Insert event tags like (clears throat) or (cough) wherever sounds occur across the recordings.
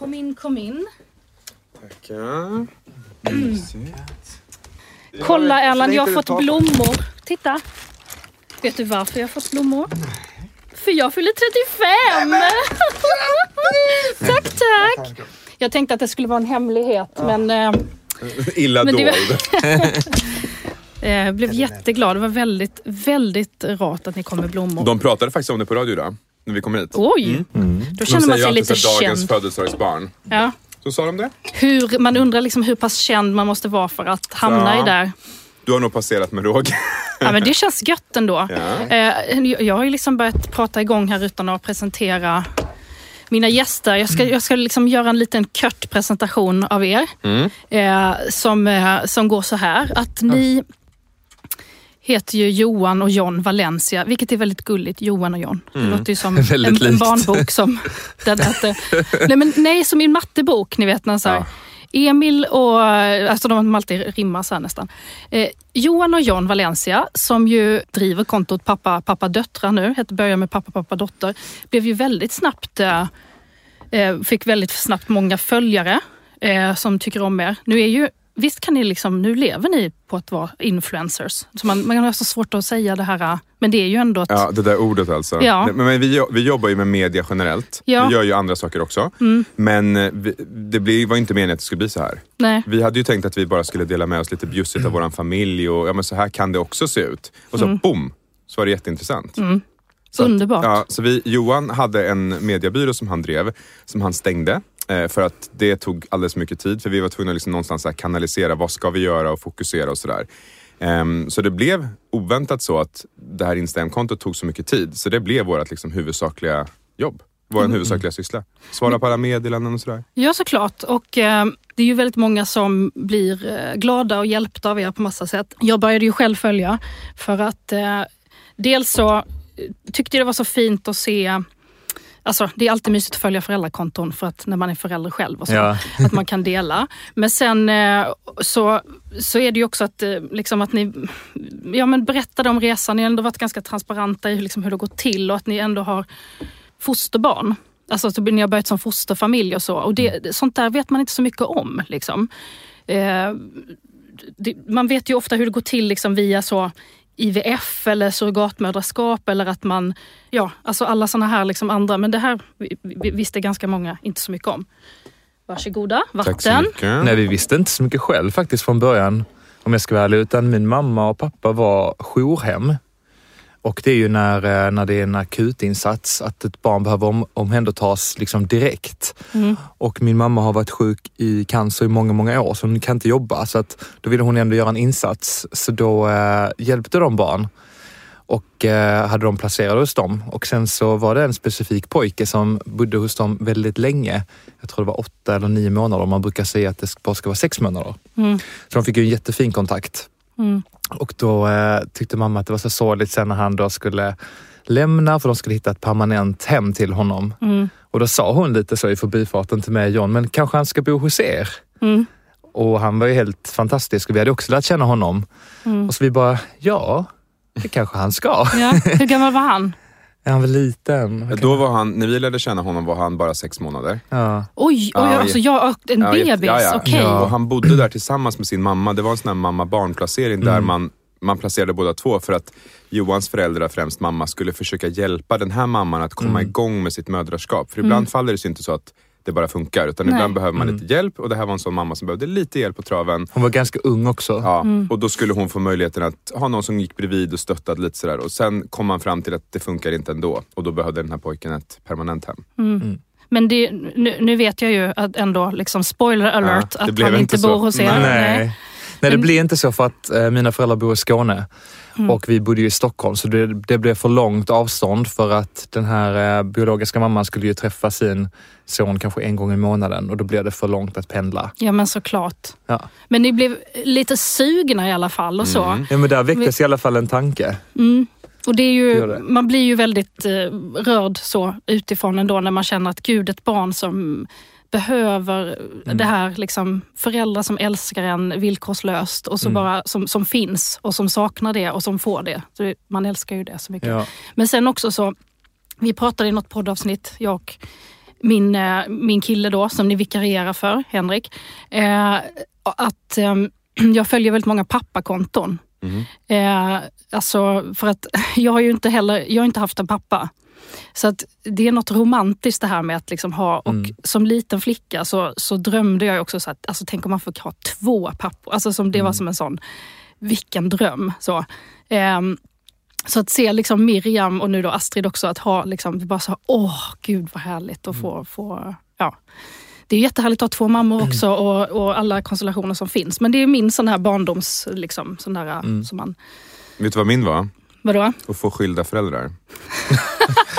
Kom in, kom in. Tackar. Kolla Erland, jag har fått blommor. Titta. Vet du varför jag har fått blommor? För jag fyller 35! (laughs) tack, tack! Jag tänkte att det skulle vara en hemlighet men eh, (laughs) Illa Men dold. (laughs) eh, jag blev jätteglad. Det var väldigt, väldigt rart att ni kom med blommor. De pratade faktiskt om det på radio idag, när vi kom hit. Oj! Då De känner man säger sig alltid lite så här, dagens känd. födelsedagsbarn. Ja. Så sa de det? Hur, man undrar liksom hur pass känd man måste vara för att hamna Ja. i där. Du har nog passerat med råg. Ja, men det känns gött ändå. Ja. Eh, jag har ju liksom börjat prata igång här utan att presentera mina gäster. Jag ska, jag ska liksom göra en liten kort presentation av er. Mm. Eh, som, eh, som går så här. Att ni heter ju Johan och John Valencia, vilket är väldigt gulligt. Johan och John. Det låter ju som (laughs) en, en barnbok. Som, (laughs) där hette, nej, men, nej, som i en mattebok. Ni vet, när så här, Ja. Emil och, alltså de de alltid rimmar så här nästan. Eh, Johan och John Valencia som ju driver kontot Pappa Pappa Döttrar nu, heter, börjar med Pappa Pappa Dotter, blev ju väldigt snabbt, eh, eh, fick väldigt snabbt många följare eh, som tycker om er. Nu är ju, visst kan ni liksom, nu lever ni på att vara influencers. Så man, man har så svårt att säga det här, men det är ju ändå ett... Ja, det där ordet alltså. Ja. Men, men vi, vi jobbar ju med media generellt. Ja. Vi gör ju andra saker också. Men eh, vi, det blir, var inte meningen att det skulle bli så här. Nej. Vi hade ju tänkt att vi bara skulle dela med oss lite bjussigt av våran familj och ja, men så här kan det också se ut. Och så boom, så var det jätteintressant. Så att- Underbart. ja, så vi, Johan hade en mediebyrå som han drev, som han stängde. Eh, för att det tog alldeles mycket tid, för vi var tvungna att liksom någonstans här kanalisera, vad ska vi göra och fokusera och sådär. Ehm, så det blev oväntat så att det här Instagram-kontot tog så mycket tid, så det blev vårt liksom huvudsakliga jobb. Vår huvudsakliga syssla. Svara på alla meddelanden och sådär. Ja, såklart. Och eh, det är ju väldigt många som blir eh, glada och hjälpta av er på massa sätt. Jag började ju själv följa för att eh, dels så tyckte jag det var så fint att se Alltså, det är alltid mysigt att följa föräldrakonton för att när man är förälder själv och så, Ja. (laughs) att man kan dela. Men sen eh, så, så är det ju också att, eh, liksom att ni ja, men berättade om resan. Ni har ändå varit ganska transparenta i hur, liksom, hur det går till och att ni ändå har fosterbarn. Alltså att ni har börjat som fosterfamilj och så. Och det, sånt där vet man inte så mycket om. Liksom. Eh, det, man vet ju ofta hur det går till liksom, via så IVF eller surrogatmödraskap eller att man, ja, alltså alla såna här liksom andra, men det här vi- vi- visste ganska många inte så mycket om. Varsågoda, Tack så vatten. mycket. Nej, vi visste inte så mycket själv faktiskt från början, om jag ska vara ärlig. Utan min mamma och pappa var jourhem. Och det är ju när, eh, när det är en akutinsats, att ett barn behöver om, omhändertas liksom direkt. Mm. Och min mamma har varit sjuk i cancer i många, många år så hon kan inte jobba. Så att då ville hon ändå göra en insats. Så då eh, hjälpte de barn och eh, hade dem placerade hos dem. Och sen så var det en specifik pojke som bodde hos dem väldigt länge. Jag tror det var åtta eller nio månader. Man brukar säga att det bara ska vara sex månader. Mm. Så de fick ju en jättefin kontakt. Mm. Och då eh, tyckte mamma att det var så sorgligt sen när han då skulle lämna för de skulle hitta ett permanent hem till honom. Mm. Och då sa hon lite så i förbifarten till mig och John, men kanske han ska bo hos er? Mm. Och han var ju helt fantastisk och vi hade också lärt känna honom. Mm. Och så vi bara, ja, det kanske han ska. Ja. Hur gammal var han? (laughs) Han var liten. Då var han, när vi lärde känna honom var han bara sex månader. Ja. Oj, oj alltså jag, en Ja, bebis, ja, ja. okej. Ja. Och han bodde där tillsammans med sin mamma. Det var en sån här mamma-barn-placering där Mm. man, man placerade båda två för att Johans föräldrar, främst mamma, skulle försöka hjälpa den här mamman att komma Mm. igång med sitt mödraskap. För ibland faller det sig inte så att det bara funkar, utan Nej. ibland behöver man Mm. lite hjälp och det här var en sån mamma som behövde lite hjälp på traven. Hon var ganska ung också. Ja, Och då skulle hon få möjligheten att ha någon som gick bredvid och stöttade lite sådär. Och sen kom man fram till att det funkar inte ändå. Och då behövde den här pojken ett permanent hem. Men det, nu, nu vet jag ju att ändå, liksom spoiler alert, det att blev han inte inte så. bor hos er. Nej. Nej. Nej, det Men- blir inte så för att eh, mina föräldrar bor i Skåne Mm. och vi bodde ju i Stockholm så det, det blev för långt avstånd för att den här eh, biologiska mamman skulle ju träffa sin son kanske en gång i månaden och då blev det för långt att pendla. Ja men såklart. Ja, Men ni blev lite sugna i alla fall och så. Mm. ja men där väcktes i alla fall en tanke. Mm. Och det är ju, Det det. man blir ju väldigt eh, rörd så utifrån ändå när man känner att gud, ett barn som behöver Mm. det här, liksom, föräldrar som älskar en villkorslöst och så Mm. bara, som, som finns och som saknar det och som får det. Så man älskar ju det så mycket. Ja. Men sen också så, vi pratade i något poddavsnitt, jag och min, eh, min kille då, som ni vikarierar för, Henrik, eh, att eh, (clears throat) jag följer väldigt många pappakonton. Mhm. Eh, alltså för att (laughs) jag har ju inte heller, jag har inte haft en pappa. Så att det är något romantiskt det här med att liksom ha, och som liten flicka så, så drömde jag också så att, alltså tänk om man får ha två pappor. Alltså som, det var som en sån, vilken dröm. Så. Ehm, så att se liksom Miriam och nu då Astrid också, att ha liksom, bara så, åh gud vad härligt att få, få ja. Det är jättehärligt att ha två mammor också och, och alla konstellationer som finns. Men det är min sån här barndoms, liksom, sån där, som man, Vet du vad min var? Vadå? Att få skilda föräldrar. (laughs)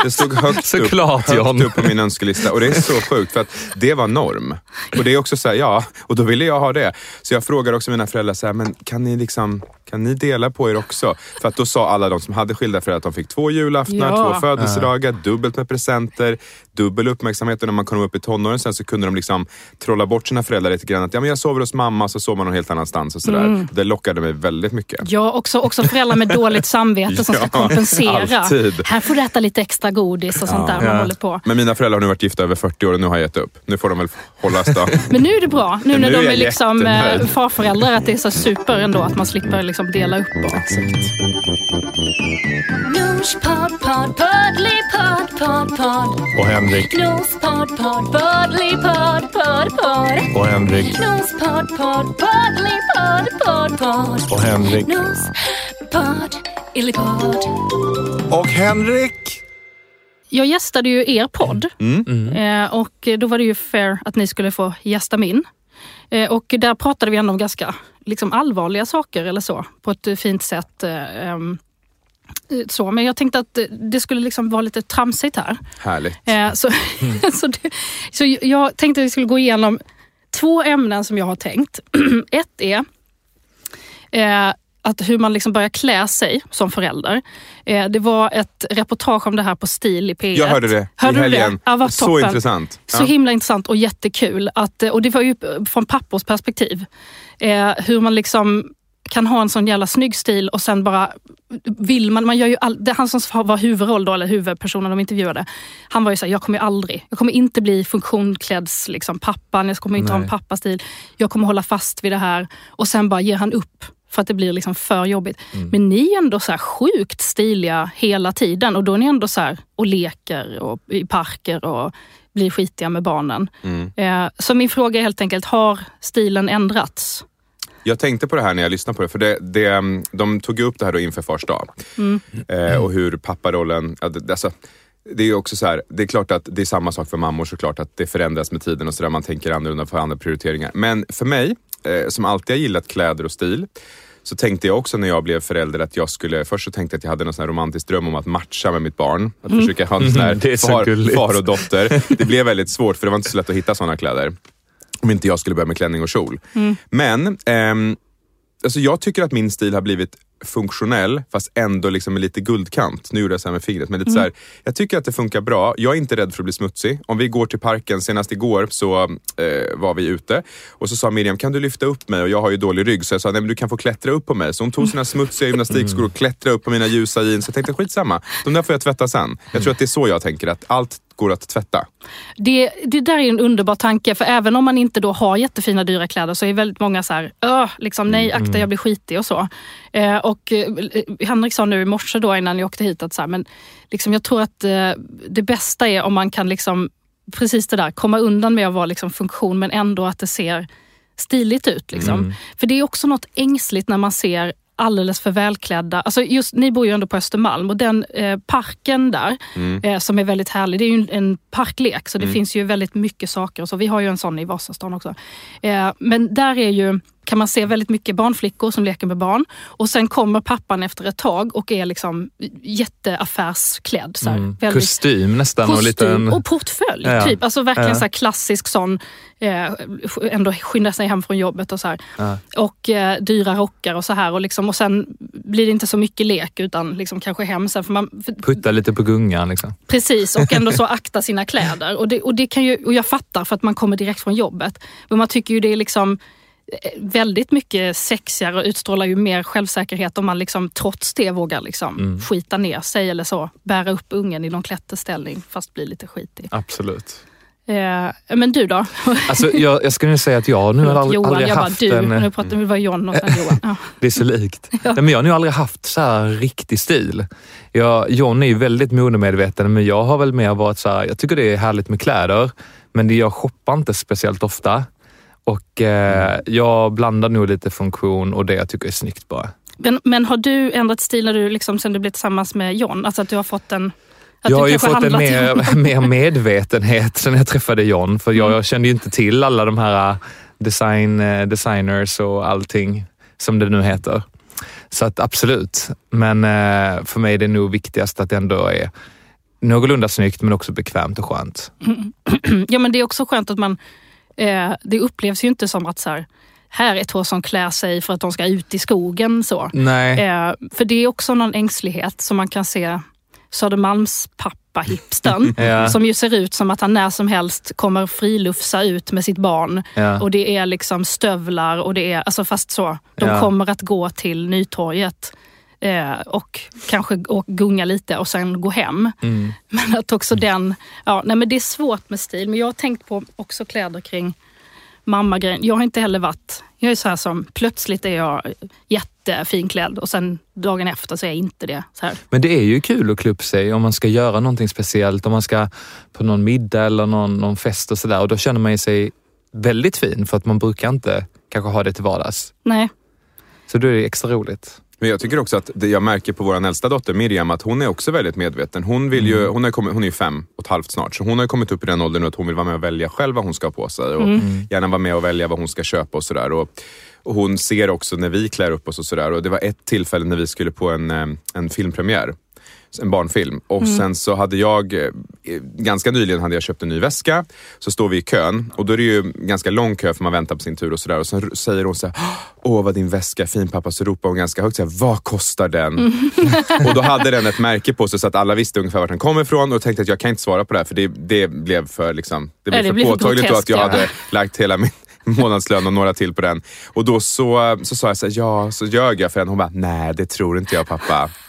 Det stod högt, Såklart, upp, högt upp på min önskelista och det är så sjukt för att det var norm. Och det är också så här, ja, och då ville jag ha det. Så jag frågar också mina föräldrar, så här, men kan ni, liksom, kan ni dela på er också? För att då sa alla de som hade skilda föräldrar att de fick två julaftnar, Ja. två födelsedagar, dubbelt med presenter, dubbel uppmärksamhet. Och när man kom upp i tonåren sen så kunde de liksom trolla bort sina föräldrar lite grann. Att, ja, men jag sover hos mamma, så sover man någon helt annanstans. Och sådär. Mm. Det lockade mig väldigt mycket. Ja, också, också föräldrar med dåligt samvete som ska (laughs) Ja, kompensera. alltid. Här får du äta lite extra godis och sånt där. Man Ja. håller på. Men mina föräldrar har nu varit gifta över 40 år och nu har jag gett upp. Nu får de väl hållas då. (laughs) Men nu är det bra, nu när nu är de är jag liksom eh, farföräldrar, att det är så super ändå att man slipper liksom dela upp. Och. Nospodd, podd, poddlypodd, podd, podd. Och Henrik. Nospodd, podd, poddlypodd, podd, podd. Och Henrik. Nospodd, podd, poddlypodd, podd, podd. Och Henrik. Och Henrik. Jag gästade ju er podd Mm. eh, och då var det ju fair att ni skulle få gästa min. Eh, och där pratade vi ändå om ganska liksom, allvarliga saker eller så på ett eh, fint sätt. Eh, ehm, eh, så. Men jag tänkte att det skulle liksom vara lite tramsigt här. Härligt. Så, (laughs) så, det, så jag tänkte att vi skulle gå igenom två ämnen som jag har tänkt. (clears throat) Ett är eh, att hur man liksom börjar klä sig som förälder. Eh, det var ett reportage om det här på Stil i P1. Jag hörde det Hörde i du det? helgen. Ja, så intressant. Så Ja. himla intressant och jättekul. Att, och det var ju från pappors perspektiv. Eh, hur man liksom kan ha en sån jävla snygg stil och sen bara vill man, man gör ju all, det, han som var huvudroll då, eller huvudpersonen de intervjuade, han var ju såhär, jag kommer ju aldrig, jag kommer inte bli funktionsklädds liksom, pappan, jag kommer inte ha en Nej. pappastil, jag kommer hålla fast vid det här. Och sen bara ger han upp för att det blir liksom för jobbigt. Men ni är ändå så sjukt stiliga hela tiden och då är ni ändå så här och leker och i parker och blir skitiga med barnen. Mm. Eh, så min fråga är helt enkelt, har stilen ändrats? Jag tänkte på det här när jag lyssnade på det, för det, det, mm, de tog upp det här då inför fars dag. Eh, och hur papparollen, alltså, det är också så här, det är klart att det är samma sak för mammor såklart, att det förändras med tiden och sådär, man tänker annorlunda för andra prioriteringar. Men för mig, eh, som alltid har gillat kläder och stil, så tänkte jag också när jag blev förälder att jag skulle, först så tänkte jag att jag hade någon sån romantisk dröm om att matcha med mitt barn. Att försöka ha en sån här (laughs) Det är så far, far och dotter. Det blev väldigt svårt för det var inte så lätt att hitta såna kläder. Om inte jag skulle börja med klänning och kjol. Men ehm, alltså jag tycker att min stil har blivit funktionell fast ändå liksom med lite guldkant. Nu gjorde jag så här med fingret. Men lite så här, jag tycker att det funkar bra. Jag är inte rädd för att bli smutsig. Om vi går till parken, senast igår så eh, var vi ute och så sa Miriam, kan du lyfta upp mig? Och jag har ju dålig rygg så jag sa, nej men du kan få klättra upp på mig. Så hon tog sina smutsiga gymnastikskor och klättrade upp på mina ljusa jeans. Jag tänkte skitsamma, de där får jag tvätta sen. Jag tror att det är så jag tänker, att allt går att tvätta. Det, det där är en underbar tanke, för även om man inte då har jättefina dyra kläder så är väldigt många så här, Öh, liksom, nej akta jag blir skitig och så. Eh, och eh, Henrik sa nu i morse då innan jag åkte hit att så här, men liksom, jag tror att eh, det bästa är om man kan liksom, precis det där, komma undan med att vara liksom, funktion men ändå att det ser stiligt ut. Liksom. För det är också något ängsligt när man ser alldeles för välklädda. Alltså just, ni bor ju ändå på Östermalm och den eh, parken där eh, som är väldigt härlig, det är ju en, en parklek så det finns ju väldigt mycket saker. och Så vi har ju en sån i Vasastan också. Eh, men där är ju kan man se väldigt mycket barnflickor som leker med barn. Och sen kommer pappan efter ett tag och är liksom jätteaffärsklädd. Så här, väldigt- Kostym nästan och Kostym lite... och portfölj. Ja. Typ. Alltså verkligen Ja. så klassisk sån, eh, ändå skynda sig hem från jobbet och så. Ja. Och eh, dyra rockar och så här. Och, liksom, och sen blir det inte så mycket lek utan liksom kanske hem sen. För man, för, Putta lite på gungan liksom. Precis, och ändå så (laughs) akta sina kläder. Och, det, och, det kan ju, och jag fattar för att man kommer direkt från jobbet. Men man tycker ju det är liksom väldigt mycket sexigare och utstrålar ju mer självsäkerhet om man liksom trots det vågar liksom skita ner sig eller så. Bära upp ungen i någon klätterställning fast bli lite skitig. Absolut. Eh, men du då? (laughs) Alltså, jag, jag skulle säga att jag nu har aldrig, Johan, aldrig jag bara haft du. en... Nu pratar vi, var John och sen (laughs) Johan. Ja. Det är så likt. (laughs) Nej, men jag har nog aldrig haft så här riktig stil. Jag, John är ju väldigt modemedveten, men jag har väl mer varit så här, jag tycker det är härligt med kläder, men det, jag shoppar inte speciellt ofta. Och eh, jag blandar nog lite funktion och det jag tycker är snyggt bara. Men, men har du ändrat stil när du, liksom, sen du blev tillsammans med John? Alltså att du har fått en... Att jag du har ju fått en mer, (laughs) mer medvetenhet sen jag träffade John, för jag, Mm. jag kände ju inte till alla de här äh, design, eh, designers och allting som det nu heter. Så att absolut, men eh, för mig är det nog viktigast att det ändå är någorlunda snyggt men också bekvämt och skönt. (clears throat) Ja men det är också skönt att man... Eh, det upplevs ju inte som att så här, här är två som klär sig för att de ska ut i skogen. så. Nej, Eh, för det är också någon ängslighet som man kan se Södermalms pappa hipstern (laughs) Ja. som ju ser ut som att han när som helst kommer frilufsa ut med sitt barn. ja. Och det är liksom stövlar och det är, alltså fast så, de Ja. kommer att gå till Nytorget och kanske och gunga lite och sen gå hem. Mm. Men att också den, ja nej men det är svårt med stil. Men jag har tänkt på också kläder kring mammagrejen. Jag har inte heller varit, jag är så här som, plötsligt är jag jättefinklädd och sen dagen efter så är jag inte det. Så här. Men det är ju kul att klä upp sig om man ska göra någonting speciellt, om man ska på någon middag eller någon, någon fest och sådär. Och då känner man sig väldigt fin för att man brukar inte kanske ha det till vardags. Nej, Så då är det extra roligt. Men jag tycker också att det jag märker på vår äldsta dotter Miriam att hon är också väldigt medveten. Hon, vill ju, hon, har kommit, hon är ju fem och ett halvt snart, så hon har kommit upp i den åldern att hon vill vara med och välja själv vad hon ska ha på sig och gärna vara med och välja vad hon ska köpa och sådär. Och, och hon ser också när vi klär upp oss och sådär. Och det var ett tillfälle när vi skulle på en, eh, en filmpremiär. En barnfilm. Och sen så hade jag, eh, ganska nyligen hade jag köpt en ny väska. Så står vi i kön och då är det ju ganska lång kö för man väntar på sin tur och sådär. Och sen säger hon så här, åh vad din väska är fin pappa. Så ropar hon ganska högt, så här, vad kostar den? (laughs) och då hade den ett märke på sig så att alla visste ungefär vart den kom ifrån. Och tänkte att jag kan inte svara på det här för det, det blev för, liksom, det blev det för för påtagligt då att jag ja. hade lagt hela min (laughs) månadslön och några till på den. Och då så, så sa jag så här, ja, så ljög jag för henne. Hon bara, nej det tror inte jag pappa. (laughs)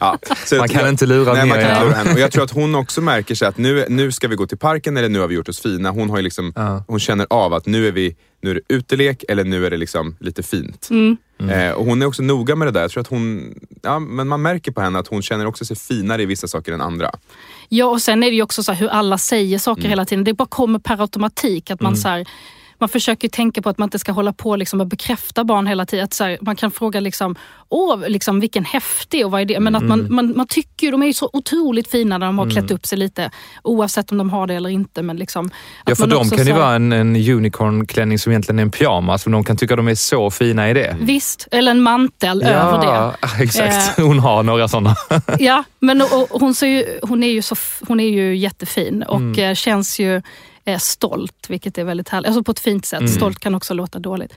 Ja, så Man kan jag- inte lura Nej, man kan lura henne. Och jag tror att hon också märker sig att nu, nu ska vi gå till parken eller nu har vi gjort oss fina. Hon, har ju liksom, Ja. hon känner av att nu är, vi, nu är det utelek eller nu är det liksom lite fint. Mm. Eh, och hon är också noga med det där. Jag tror att hon, ja, men man märker på henne att hon känner också sig finare i vissa saker än andra. Ja, och sen är det ju också så här hur alla säger saker hela tiden. Det bara kommer per automatik. Att man så här, man försöker tänka på att man inte ska hålla på liksom och bekräfta barn hela tiden. Att så här, man kan fråga liksom, åh, liksom, vilken häftig och vad är det? Men att man, man, man tycker de är ju så otroligt fina när de har klätt upp sig lite. Oavsett om de har det eller inte. Men liksom, Ja, för dem också kan det vara en, en unicorn-klänning som egentligen är en pyjamas, men de kan tycka att de är så fina i det. Visst, eller en mantel över det. (laughs) exakt. Eh. Hon har några sådana. (laughs) Ja, men och, och hon, ser ju, hon, är ju så, hon är ju jättefin och eh, känns ju eh, stolt, vilket är väldigt härligt. Alltså på ett fint sätt. Stolt kan också låta dåligt.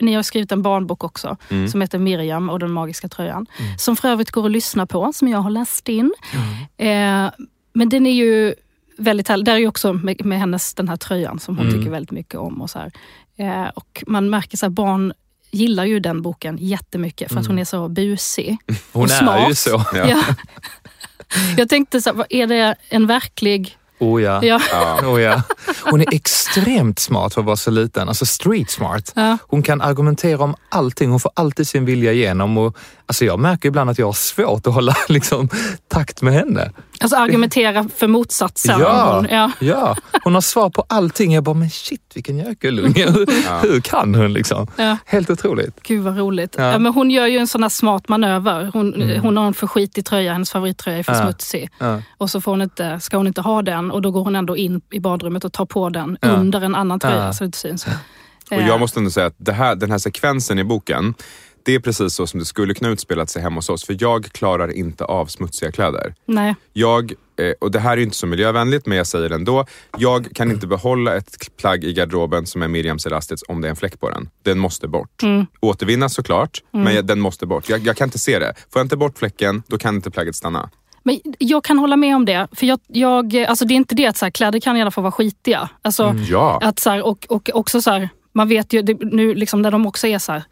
Ni har skrivit en barnbok också som heter Miriam och den magiska tröjan. Som för övrigt går att lyssna på, som jag har läst in. Eh, men den är ju väldigt härlig. Där är ju också med, med hennes den här tröjan som hon tycker väldigt mycket om. Och så. Eh, och man märker att barn gillar ju den boken jättemycket för att hon är så busig. Hon och är smart. ju så. Ja. (laughs) Ja. Jag tänkte, så här, är det en verklig... Oh ja. Ja. (laughs) Oh ja. Hon är extremt smart för att vara så liten. Alltså street smart. Ja. Hon kan argumentera om allting. Hon får alltid sin vilja igenom. Och, alltså jag märker ibland att jag har svårt att hålla (laughs) liksom, takt med henne. Alltså argumentera för motsatsen. Ja. Hon, ja. Ja, hon har svar på allting. Jag bara, men shit vilken gökunge. Hur, hur kan hon liksom? Ja. Helt otroligt. Gud vad roligt. Ja. Ja. men hon gör ju en sån här smart manöver. Hon, hon har en för skitig tröja, hennes favorittröja är för Ja. smutsig. Ja. Och så får hon inte, ska hon inte ha den och då går hon ändå in i badrummet och tar på den Ja. under en annan tröja Ja. så det inte syns. Och jag måste ändå säga att det här, den här sekvensen i boken, det är precis så som det skulle kunna utspelat sig hemma hos oss. För jag klarar inte av smutsiga kläder. Nej. Jag, eh, och det här är ju inte så miljövänligt, men jag säger det ändå. Jag kan inte behålla ett plagg i garderoben som är Miriams Elastits om det är en fläck på den. Den måste bort. Återvinnas såklart, men jag, den måste bort. Jag, jag kan inte se det. Får jag inte bort fläcken, då kan inte plagget stanna. Men jag kan hålla med om det. För jag, jag, alltså det är inte det att så här, kläder kan gärna få vara skitiga. Alltså, Ja. att så här, och, och också så här, man vet ju, det, nu liksom när de också är så här,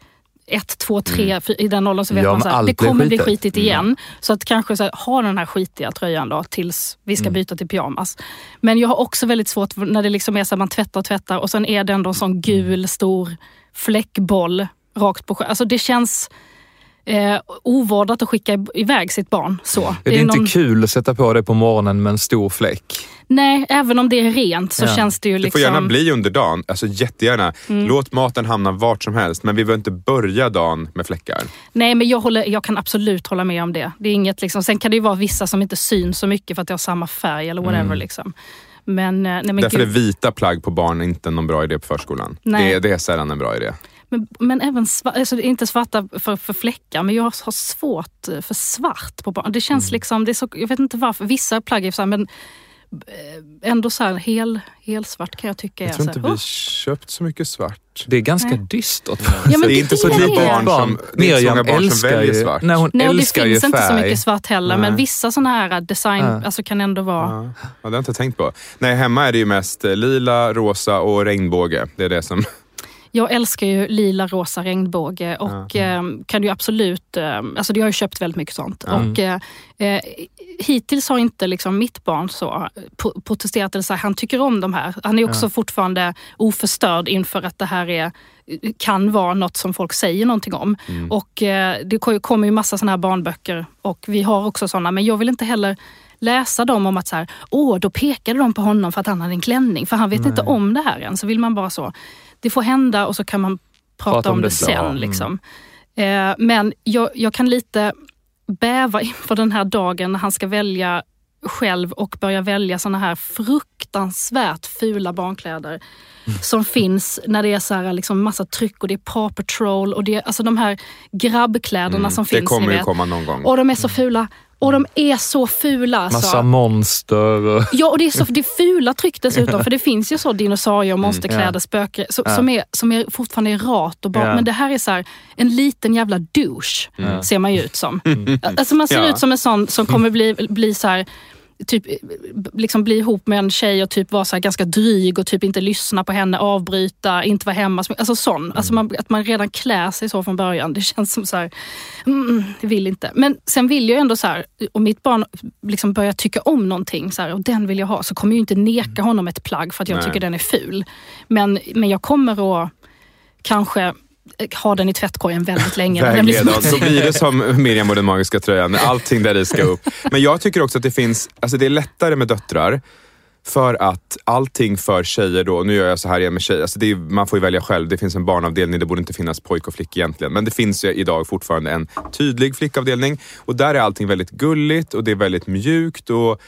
ett, två, tre, fyra, i den åldern så vet Ja, man allt det kommer bli skitigt. skitigt igen. Så att kanske så här, ha den här skitiga tröjan då tills vi ska byta till pyjamas. Men jag har också väldigt svårt när det liksom är så att man tvättar och tvättar och sen är det ändå en sån gul stor fläckboll rakt på skärmen. Alltså det känns eh, ovårdat att skicka i- iväg sitt barn så. Det är, inte någon- kul att sätta på det på morgonen med en stor fläck. Nej, även om det är rent så Ja. känns det ju Det liksom... får gärna bli under dagen, alltså jättegärna. Låt maten hamna vart som helst, men vi behöver inte börja dagen med fläckar. Nej, men jag, håller, jag kan absolut hålla med om det. det är inget, liksom, sen kan det ju vara vissa som inte syns så mycket för att det har samma färg eller whatever. Liksom. Men, eh, nej, men, Därför är gud, vita plagg på barn inte någon bra idé på förskolan. Nej. Det, är- det är sällan en bra idé. Men, men även sva, alltså, inte svarta för, för fläckar, men jag har svårt eh, för svart på barn. Det känns liksom, det är så, jag vet inte varför, vissa plagg är så här, men eh, ändå så här hel, helsvart kan jag tycka. Jag tror inte vi köpt så mycket svart. Det är ganska Nej. dystert. Ja, men det är inte så barn som, det är många barn som väljer svart. Nej, hon Nej, och det finns inte så färg. mycket svart heller, men Nej. vissa såna här design Ja. alltså, kan ändå vara... Ja, ja, det har jag inte tänkt på. Nej, hemma är det ju mest lila, rosa och regnbåge. Det är det som... Jag älskar ju lila, rosa regnbåge och eh, kan ju absolut, eh, alltså jag har ju köpt väldigt mycket sånt. Och, eh, eh, hittills har inte liksom mitt barn så protesterat eller så här, han tycker om de här. Han är också fortfarande oförstörd inför att det här är, kan vara något som folk säger någonting om. Och eh, det ko- kommer ju massa såna här barnböcker och vi har också såna, men jag vill inte heller läsa dem om att så här, åh, då pekade de på honom för att han hade en klänning. För han vet inte om det här än. Så vill man bara så, det får hända och så kan man prata, om, det, sen. Ja, mm. Liksom. Eh, men jag, jag kan lite bäva (laughs) inför den här dagen när han ska välja själv och börja välja såna här fruktansvärt fula barnkläder (laughs) som finns när det är så här, liksom massa tryck och det är Paw Patrol och det är alltså de här grabbkläderna som Mm, det finns. kommer ni ju komma någon gång. Och de är så fula. Och de är så fula. Alltså. Massa monster. och- Ja, och det är, så, det är fula tryck dessutom. (laughs) För det finns ju så dinosaurier och monsterkläder, Ja. spöken, så, Ja. som, är, som är fortfarande är rat och bara, Ja. Men det här är så här, en liten jävla douche, ser man ju ut som. Alltså man ser ut som en sån som kommer bli, bli så här typ, liksom bli ihop med en tjej och typ vara så ganska dryg och typ inte lyssna på henne, avbryta, inte vara hemma. Alltså sån. Alltså man, att man redan klär sig så från början. Det känns som så här, mm, vill inte. Men sen vill jag ändå så här, om mitt barn liksom börjar tycka om någonting så här, och den vill jag ha, så kommer jag inte neka honom ett plagg för att jag Nej. tycker den är ful. Men, men jag kommer att kanske ha den i tvättkorgen väldigt länge. när den blir Vägleda. smutsig. Då blir det som Miriam och den magiska tröjan, allting där i ska upp. Men jag tycker också att det finns, alltså det är lättare med döttrar. För att allting för tjejer då, nu gör jag så här igen med tjejer, alltså är, man får ju välja själv. Det finns en barnavdelning, det borde inte finnas pojk och flick egentligen. Men det finns ju idag fortfarande en tydlig flickavdelning. Och där är allting väldigt gulligt och det är väldigt mjukt. och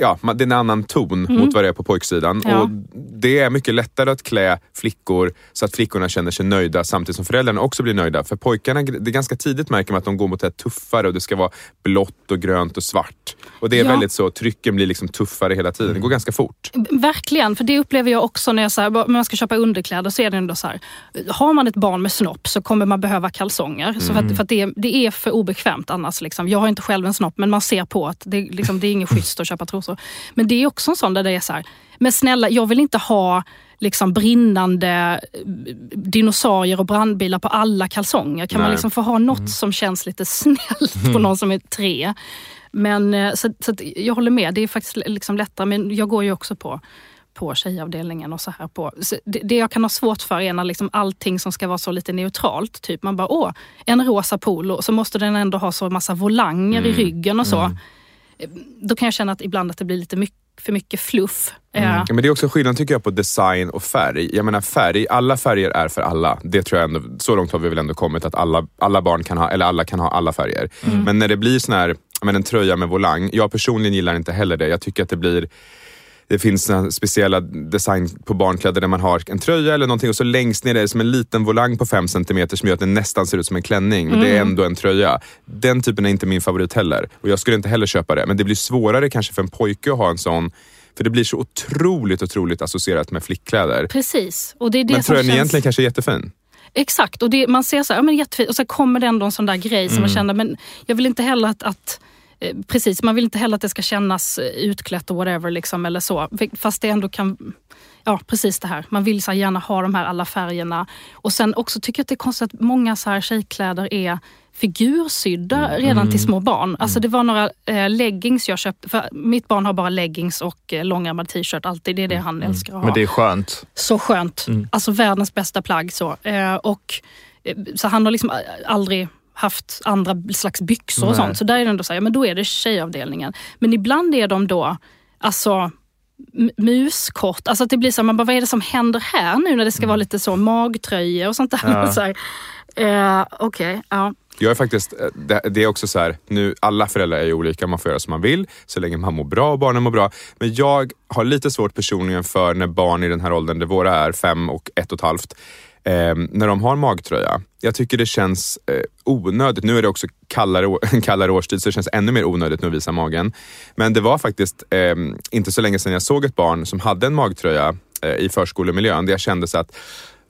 Ja, det är en annan ton mot vad det är på pojksidan. Mm. Ja. Och det är mycket lättare att klä flickor så att flickorna känner sig nöjda samtidigt som föräldrarna också blir nöjda. För pojkarna, det är ganska tidigt märker man att de går mot det tuffare och det ska vara blått och grönt och svart. Och det är Ja. väldigt så, trycken blir liksom tuffare hela tiden. Det går ganska fort. Verkligen, för det upplever jag också när jag så här, när man ska köpa underkläder. så är det ändå så här, Har man ett barn med snopp så kommer man behöva kalsonger. Så för att, för att det, är, det är för obekvämt annars. Liksom. Jag har inte själv en snopp men man ser på att det, liksom, det är inget (laughs) schysst att köpa trosor. Men det är också en sån där det är så här, men snälla jag vill inte ha liksom brinnande eh, dinosaurier och brandbilar på alla kalsonger. Kan man Nej. liksom få ha något som känns lite snällt på någon som är tre? Men eh, så, så jag håller med, det är faktiskt liksom lättare. Men jag går ju också på på tjejavdelningen och så här på. Så det, det jag kan ha svårt för är när liksom allting som ska vara så lite neutralt. Typ man bara, åh, en rosa polo, så måste den ändå ha så massa volanger i ryggen och så. Då kan jag känna att ibland att det blir lite mycket, för mycket fluff. Eh, Ja, men det är också skillnad tycker jag på design och färg. Jag menar färg, alla färger är för alla. Det tror jag ändå, så långt har vi väl ändå kommit att alla, alla barn kan ha, eller alla kan ha alla färger. Men när det blir sån här, menar, en tröja med volang. Jag personligen gillar inte heller det. Jag tycker att det blir det finns speciella design på barnkläder där man har en tröja eller någonting och så längst ner är det som en liten volang på 5 cm som gör att den nästan ser ut som en klänning. Men det är ändå en tröja. Den typen är inte min favorit heller. Och jag skulle inte heller köpa det. Men det blir svårare kanske för en pojke att ha en sån. För det blir så otroligt, otroligt associerat med flickkläder. Precis. Och det är det Men som tröjan känns... egentligen kanske är jättefin. Exakt, och det, man ser så här, ja, men jättefint och så kommer det ändå en sån där grej som man känner, men jag vill inte heller att, att Precis, man vill inte heller att det ska kännas eh, utklätt och whatever. Liksom, eller så. Fast det ändå kan... ja, precis det här. Man vill så gärna ha de här alla färgerna. Och sen också tycker jag att det är konstigt att många så här tjejkläder är figursydda redan till små barn. Alltså det var några eh, leggings jag köpte. För mitt barn har bara leggings och eh, långärmad t-shirt alltid. Det är det han älskar att ha. Men det är skönt. Så skönt. Alltså världens bästa plagg. Så, eh, och, eh, så han har liksom aldrig haft andra slags byxor och Nej. sånt. Så där är det ändå så här, ja, men då är det tjejavdelningen. Men ibland är de då, alltså muskort. Alltså att det blir så här, man bara, vad är det som händer här nu när det ska vara lite så magtröjor och sånt där. Ja. (laughs) Så här, eh, Okej, ja. Jag är faktiskt, eh, det, det är också så här, nu alla föräldrar är ju olika, man får göra som man vill så länge man mår bra och barnen mår bra. Men jag har lite svårt personligen för när barn i den här åldern, där våra är fem och ett och ett halvt, eh, när de har magtröja. Jag tycker det känns eh, onödigt. Nu är det också kallare, (laughs) kallare årstid så det känns ännu mer onödigt nu att visa magen. Men det var faktiskt eh, inte så länge sedan jag såg ett barn som hade en magtröja eh, i förskolemiljön där jag kände så att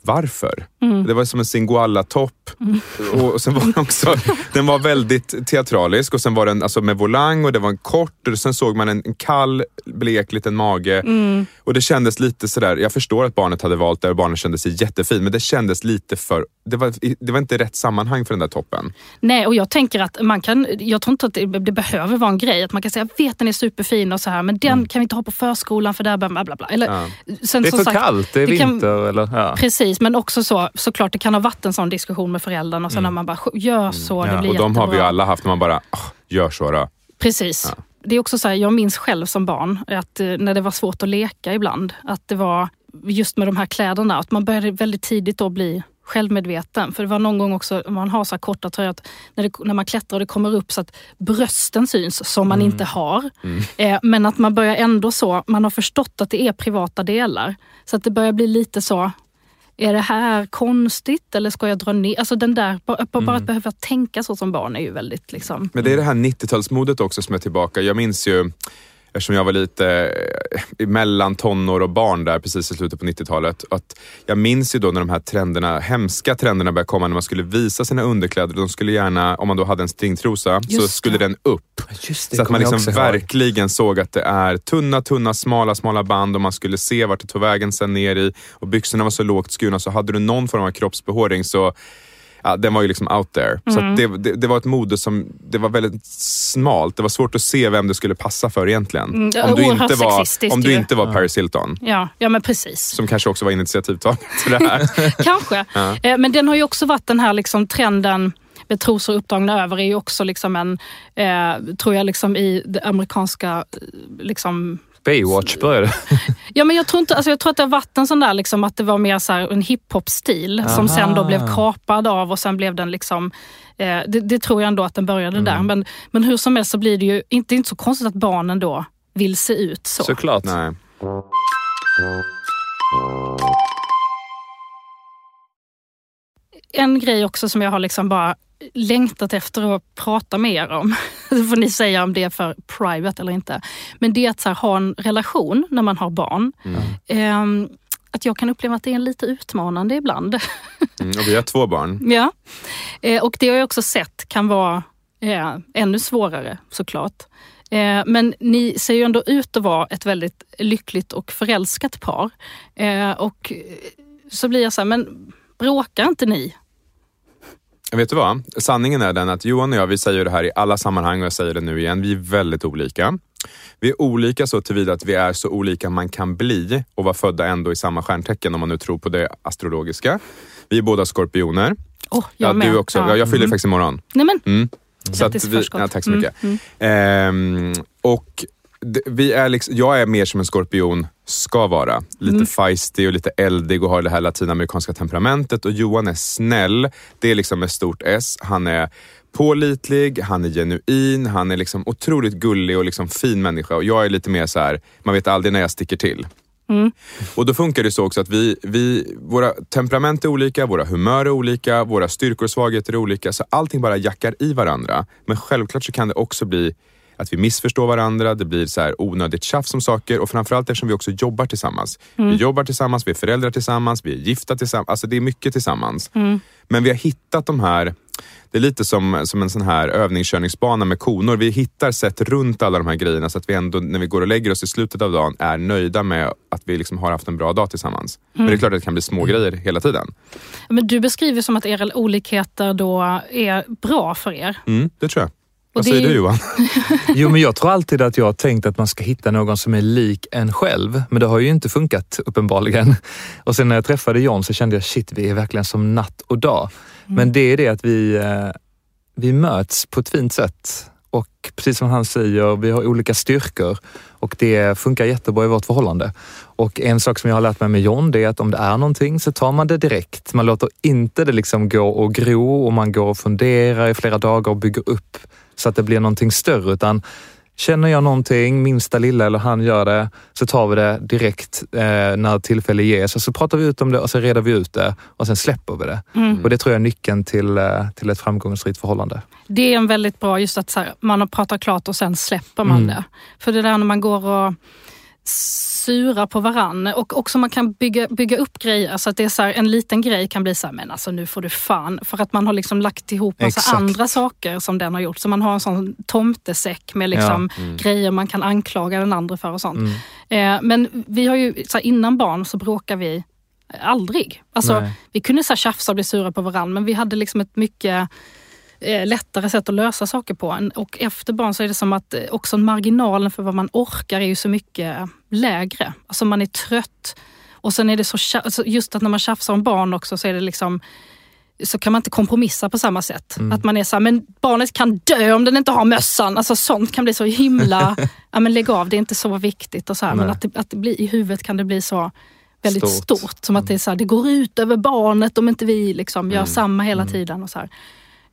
varför? Det var som en Singoalla-topp. Och sen var den också, den var väldigt teatralisk och sen var den alltså med volang och det var en kort och sen såg man en, en kall, blek liten mage. Och det kändes lite sådär, jag förstår att barnet hade valt det och barnet kände sig jättefin men det kändes lite för, det var, det var inte rätt sammanhang för den där toppen. Nej, och jag tänker att man kan, jag tror inte att det, det behöver vara en grej. Att man kan säga, jag vet den är superfin och så här, men den kan vi inte ha på förskolan för där bla bla bla. Eller, Ja. sen, Det är som för sagt, kallt, det är det kan- vinter eller... Ja. Precis, men också så, såklart det kan ha varit en sån diskussion med föräldrarna och sen när man bara, gör så, det Ja, blir och de har vi ju jättebra. alla haft när man bara, "Ah, gör så då. Precis. Det är också så här, jag minns själv som barn att eh, när det var svårt att leka ibland, att det var just med de här kläderna, att man började väldigt tidigt då bli självmedveten. För det var någon gång också, man har så korta tröjor, att när, det, när man klättrar och det kommer upp så att brösten syns som man inte har. Eh, men att man börjar ändå så, man har förstått att det är privata delar. Så att det börjar bli lite så, är det här konstigt eller ska jag dra ner? Alltså den där, bara, bara att behöva tänka så som barn är ju väldigt liksom... Men det är det här 90-talsmodet också som är tillbaka. Jag minns ju, eftersom jag var lite eh, mellan tonår och barn där precis i slutet på 90-talet. Att jag minns ju då när de här trenderna, hemska trenderna började komma när man skulle visa sina underkläder. De skulle gärna, om man då hade en stringtrosa, så Just skulle det. den upp. Just det, Så att man liksom verkligen såg att det är tunna, tunna, smala, smala band och man skulle se vart det tog vägen sen ner i. Och byxorna var så lågt skurna så hade du någon form av kroppsbehåring så Ja, den var ju liksom out there. Så Mm. att det, det, det var ett mode som det var väldigt smalt. Det var svårt att se vem det skulle passa för egentligen. Mm, om du inte var, om du ju. inte var Paris Hilton. Ja, ja men precis. Som kanske också var initiativtagare till det här. (laughs) Kanske. Ja. Eh, Men den har ju också varit den här liksom trenden med trosor uppdragna över är ju också liksom en, eh, tror jag, liksom i det amerikanska eh, liksom, Baywatch började. (laughs) Ja, men jag, tror inte, alltså jag tror att det har varit en sån där liksom, att det var mer så här en hiphop-stil som sen då blev kapad av och sen blev den liksom eh, det, det tror jag ändå att den började Mm. där. Men, men hur som helst så blir det ju inte, inte så konstigt att barnen då vill se ut så. Såklart. Nej. En grej också som jag har liksom bara längtat efter att prata mer om. (laughs) Så får ni säga om det är för private eller inte. Men det är att så här, ha en relation när man har barn. Ehm, att jag kan uppleva att det är lite utmanande ibland. (laughs) Mm, och vi har två barn. ja. Eh, och det har jag också sett kan vara eh, ännu svårare såklart. Eh, men ni ser ju ändå ut att vara ett väldigt lyckligt och förälskat par. Och så blir jag så här, men bråkar inte ni? Vet du vad? Sanningen är den att Johan och jag, vi säger det här i alla sammanhang och jag säger det nu igen. Vi är väldigt olika. Vi är olika så tillvida att vi är så olika man kan bli och vara födda ändå i samma stjärntecken om man nu tror på det astrologiska. Vi är båda skorpioner. Oh, jag Ja, med. du också. Ja. jag fyller faktiskt imorgon. Nej, men, Mm. Så att Grattis vi, ja, tack så Mm, mycket. mm. Ehm, och vi är liksom, jag är mer som en skorpion ska vara. Lite Mm. feisty och lite eldig och har det här latinamerikanska temperamentet. Och Johan är snäll. Det är liksom med stort S. Han är pålitlig, han är genuin, han är liksom otroligt gullig och liksom fin människa. Och jag är lite mer så här, man vet aldrig när jag sticker till. Mm. Och då funkar det så också att vi, vi, våra temperament är olika, våra humör är olika, våra styrkor och svagheter är olika. Så allting bara jackar i varandra. Men självklart så kan det också bli att vi missförstår varandra, det blir så här onödigt tjafs om saker och framförallt eftersom vi också jobbar tillsammans. Vi jobbar tillsammans, vi är föräldrar tillsammans, vi är gifta tillsammans. Alltså det är mycket tillsammans. Men vi har hittat de här det är lite som, som en sån här övningskörningsbana med konor. Vi hittar sätt runt alla de här grejerna så att vi ändå när vi går och lägger oss i slutet av dagen är nöjda med att vi liksom har haft en bra dag tillsammans. Men det är klart att det kan bli små grejer hela tiden. Men du beskriver som att era olikheter då är bra för er. Mm, det tror jag. Vad säger du Johan? (laughs) Jo, men jag tror alltid att jag har tänkt att man ska hitta någon som är lik en själv. Men det har ju inte funkat uppenbarligen. (laughs) Och sen när jag träffade John så kände jag shit, vi är verkligen som natt och dag. Men det är det att vi, eh, vi möts på ett fint sätt. Och precis som han säger, vi har olika styrkor och det funkar jättebra i vårt förhållande. Och en sak som jag har lärt mig med John, det är att om det är någonting så tar man det direkt. Man låter inte det liksom gå och gro och man går och funderar i flera dagar och bygger upp så att det blir någonting större. Utan känner jag någonting, minsta lilla eller han gör det, så tar vi det direkt eh, när tillfälle ges och så pratar vi ut om det och så reder vi ut det och sen släpper vi det. Och det tror jag är nyckeln till, eh, till ett framgångsrikt förhållande. Det är en väldigt bra, just att här, man har pratat klart och sen släpper man det. För det där när man går och surar på varann och också man kan bygga, bygga upp grejer så att det är så här, en liten grej kan bli så här, men alltså nu får du fan. För att man har liksom lagt ihop massa Exakt. andra saker som den har gjort. Så man har en sån tomtesäck med liksom grejer man kan anklaga den andra för och sånt. Eh, men vi har ju, så här, innan barn så bråkar vi aldrig. Alltså, Nej. vi kunde så här tjafsa och bli sura på varandra men vi hade liksom ett mycket eh, lättare sätt att lösa saker på. Och efter barn så är det som att eh, också marginalen för vad man orkar är ju så mycket lägre. Alltså man är trött. Och sen är det så, alltså just att när man tjafsar om barn också så är det liksom så kan man inte kompromissa på samma sätt. Att man är så här, men barnet kan dö om den inte har mössan. Alltså sånt kan bli så himla, (laughs) ja men lägg av, det är inte så viktigt. Och så här, men att det, att det blir, i huvudet kan det bli så väldigt Stort. stort. Som att det, är så här, det går ut över barnet om inte vi liksom gör samma hela tiden. Och så här.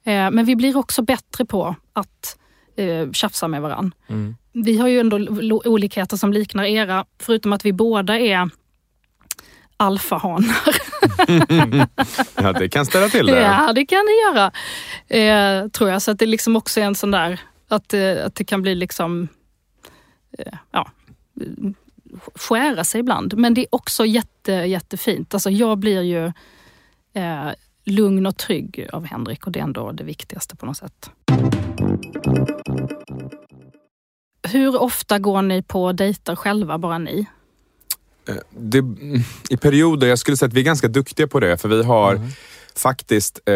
Eh, men vi blir också bättre på att eh, tjafsa med varandra. Mm. Vi har ju ändå olikheter som liknar era, förutom att vi båda är alfahanar. (laughs) Ja, det kan ställa till det. Ja, det kan det göra. Eh, tror jag. Så att det liksom också är en sån där, att, eh, att det kan bli liksom, eh, ja, skära sig ibland. Men det är också jätte, jättefint. Alltså jag blir ju eh, lugn och trygg av Henrik och det är ändå det viktigaste på något sätt. Hur ofta går ni på dejter själva, bara ni? det, I perioder, jag skulle säga att vi är ganska duktiga på det för vi har faktiskt, eh,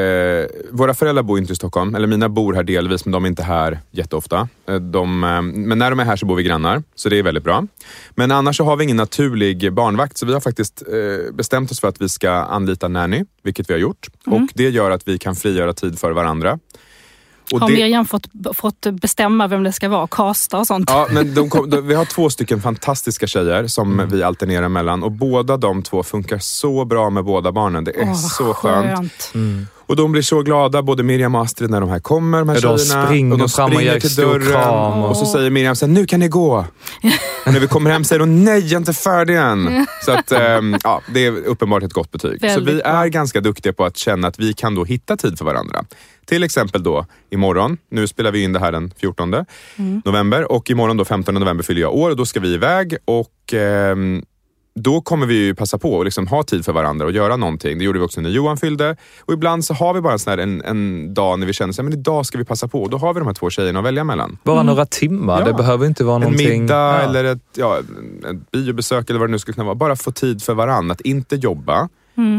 våra föräldrar bor inte i Stockholm, eller mina bor här delvis men de är inte här jätteofta. Eh, De, eh, men när de är här så bor vi grannar, så det är väldigt bra. Men annars så har vi ingen naturlig barnvakt så vi har faktiskt eh, bestämt oss för att vi ska anlita nanny, vilket vi har gjort. Och det gör att vi kan frigöra tid för varandra. Och Har det- Miriam fått, fått bestämma vem det ska vara, kasta och sånt? Ja, men de kom, de, vi har två stycken fantastiska tjejer som vi alternerar mellan och båda de två funkar så bra med båda barnen. Det är vad så skönt. skönt. Och de blir så glada, både Miriam och Astrid, när de här kommer, de här Ja, de tjejerna. springer och de fram och till dörren. kram Och... och- så säger Miriam så här, nu kan ni gå. och (laughs) när vi kommer hem säger hon, nej jag är inte färdig än. Så att, ehm, ja, det är uppenbart ett gott betyg. så Väldigt vi bra. är ganska duktiga på att känna att vi kan då hitta tid för varandra. Till exempel då imorgon, nu spelar vi in det här den 14 Mm. november och imorgon då 15 november fyller jag år och då ska vi iväg och ehm, då kommer vi ju passa på att liksom ha tid för varandra och göra någonting. Det gjorde vi också när Johan fyllde. Och ibland så har vi bara en, sån här, en, en dag när vi känner att idag ska vi passa på. Och då har vi de här två tjejerna att välja mellan. Bara några timmar, Ja. det behöver inte vara En någonting... middag Ja. eller ett, ja, ett biobesök eller vad det nu skulle kunna vara. Bara få tid för varandra. Att inte jobba,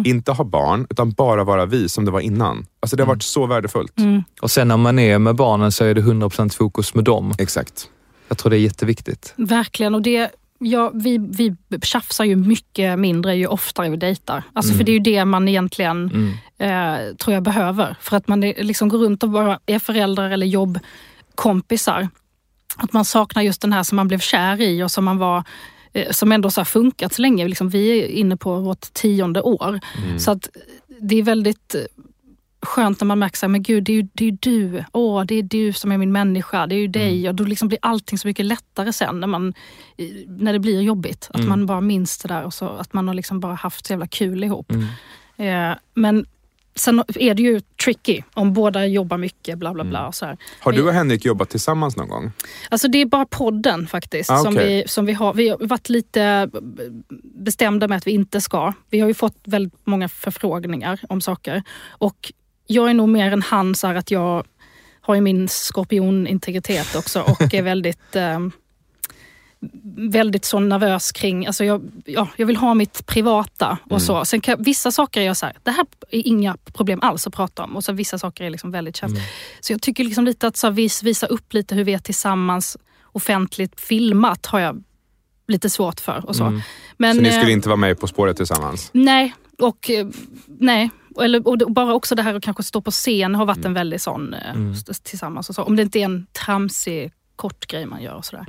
inte ha barn, utan bara vara vi som det var innan. Alltså det har varit så värdefullt. Och sen när man är med barnen så är det 100% fokus med dem. Exakt. Jag tror det är jätteviktigt. Verkligen. Och det, ja, vi, vi tjafsar ju mycket mindre ju oftare vi dejtar. Alltså För det är ju det man egentligen eh, tror jag behöver. För att man liksom går runt och bara är föräldrar eller jobbkompisar. Att man saknar just den här som man blev kär i och som man var som ändå så har funkat så länge. Liksom, vi är inne på vårt tionde år. Så att det är väldigt eh, skönt när man märker så här, men gud det är ju, det är du. Åh, det är du som är min människa. Det är ju dig. Och då liksom blir allting så mycket lättare sen när, man, eh, när det blir jobbigt. Att man bara minns det där och så, att man har liksom bara haft så jävla kul ihop. Eh, men sen är det ju tricky om båda jobbar mycket. bla bla bla. Och så här. Har du och Henrik jobbat tillsammans någon gång? Alltså det är bara podden faktiskt. Ah, som okej. vi, som vi, har, vi har varit lite bestämda med att vi inte ska. Vi har ju fått väldigt många förfrågningar om saker. Och jag är nog mer än han så här att jag har ju min skorpionintegritet också och är (laughs) väldigt eh, väldigt så nervös kring, alltså jag, ja, jag vill ha mitt privata och så. Sen kan, vissa saker är jag så här, det här är inga problem alls att prata om och så vissa saker är liksom väldigt känsliga. Så jag tycker liksom lite att så här, vis, visa upp lite hur vi är tillsammans offentligt filmat har jag lite svårt för. Och så. Men, Så ni skulle eh, inte vara med På spåret tillsammans? Nej, och eh, nej. Eller, och bara också det här att kanske stå på scen har varit en väldigt sån eh, st- tillsammans. Och så. Om det inte är en tramsig kort grej man gör. Och sådär.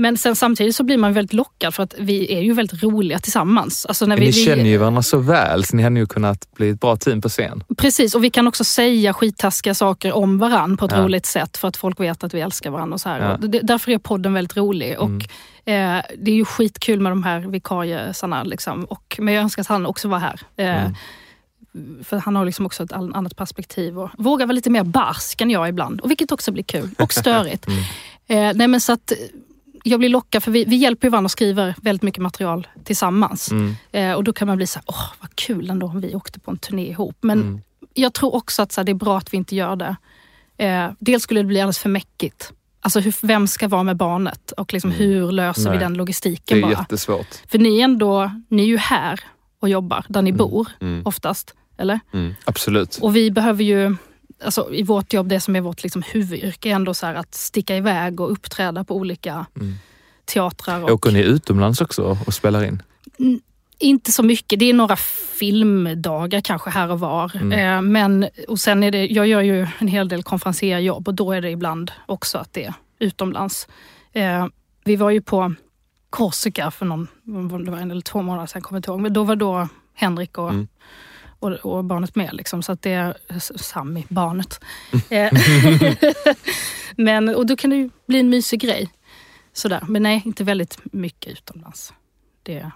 Men sen samtidigt så blir man väldigt lockad för att vi är ju väldigt roliga tillsammans. Alltså när vi, Ni känner ju varandra så väl så ni hade ju kunnat bli ett bra team på scen. Precis, och vi kan också säga skittaskiga saker om varann på ett Ja. roligt sätt för att folk vet att vi älskar varandra. Och så här. Ja. Och det, därför är podden väldigt rolig. Och, eh, det är ju skitkul med de här vikariesarna. Liksom. Och, men jag önskar att han också var här. Eh, För han har liksom också ett annat perspektiv och vågar vara lite mer barsk än jag ibland. Och vilket också blir kul och (laughs) störigt. eh, nej men så att jag blir lockad, för vi, vi hjälper ju varandra och skriver väldigt mycket material tillsammans. Eh, och då kan man bli så här, åh vad kul ändå om vi åkte på en turné ihop. Men jag tror också att så här, det är bra att vi inte gör det. Eh, dels skulle det bli alldeles för mäckigt. Alltså hur, vem ska vara med barnet och liksom, hur löser vi Nej. den Det logistiken är bara? jättesvårt. För ni är ändå, ni är ju här och jobbar där ni bor oftast. Eller? Absolut. Och vi behöver ju, alltså i vårt jobb, det som är vårt liksom huvudyrke är ändå så här att sticka iväg och uppträda på olika teatrar. Och, Åker ni utomlands också och spelar in? Inte så mycket, det är några filmdagar kanske här och var. Eh, men, och sen är det, jag gör ju en hel del konferenserjobb och då är det ibland också att det är utomlands. Eh, vi var ju på Korsika för någon, det var en eller två månader sedan, kommer jag inte ihåg. Men då var då Henrik och, och, och barnet med. Liksom, så att det är Sammy, barnet. Eh, (laughs) men, och då kan det ju bli en mysig grej. Sådär. Men nej, inte väldigt mycket utomlands. Det,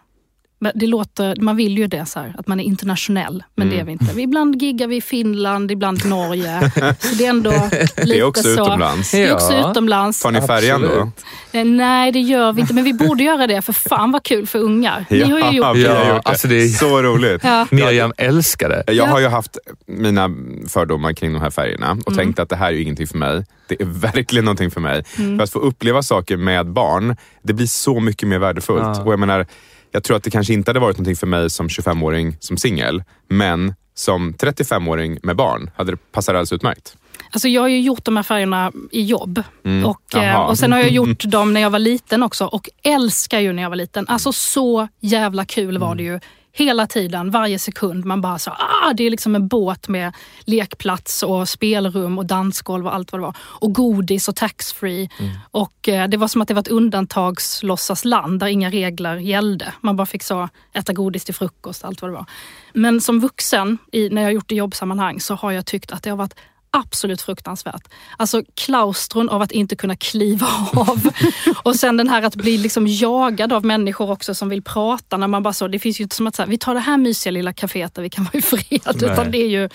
det låter, man vill ju det så här, att man är internationell, men det är vi inte. Vi- Ibland giggar vi i Finland, ibland Norge. (laughs) så det är ändå lite Det är också så. utomlands. Det är också Ja. utomlands. Tar ni färjan då? Eh, Nej, det gör vi inte, men vi borde göra det, för fan vad kul för ungar. Ni har ju gjort (laughs) har Ja, gjort det. alltså det är- Så roligt. Ja. Miriam älskar det. Jag Ja. har ju haft mina fördomar kring de här färgerna Mm. och tänkt att det här är ju ingenting för mig. Det är (laughs) verkligen någonting för mig. Mm. För att få uppleva saker med barn, det blir så mycket mer värdefullt. Ja. Och jag menar, jag tror att det kanske inte hade varit någonting för mig som 25-åring som singel, men som 35-åring med barn hade det passat alldeles utmärkt. Alltså jag har ju gjort de här färgerna i jobb. Och, eh, och sen har jag (laughs) gjort dem när jag var liten också och älskar ju när jag var liten. Alltså så jävla kul var det ju. Hela tiden, varje sekund. Man bara så, ah, det är liksom en båt med lekplats och spelrum och dansgolv och allt vad det var. Och godis och taxfree. Och eh, det var som att det var ett undantagslåtsasland där inga regler gällde. Man bara fick så äta godis till frukost, allt vad det var. Men som vuxen, i, när jag gjort det i jobbsammanhang, så har jag tyckt att det har varit absolut fruktansvärt. Alltså klaustron av att inte kunna kliva av. (laughs) och sen den här att bli liksom jagad av människor också som vill prata. När man bara så, det finns ju inte som att så här, vi tar det här mysiga lilla kaféet där vi kan vara i fred. Utan det är ju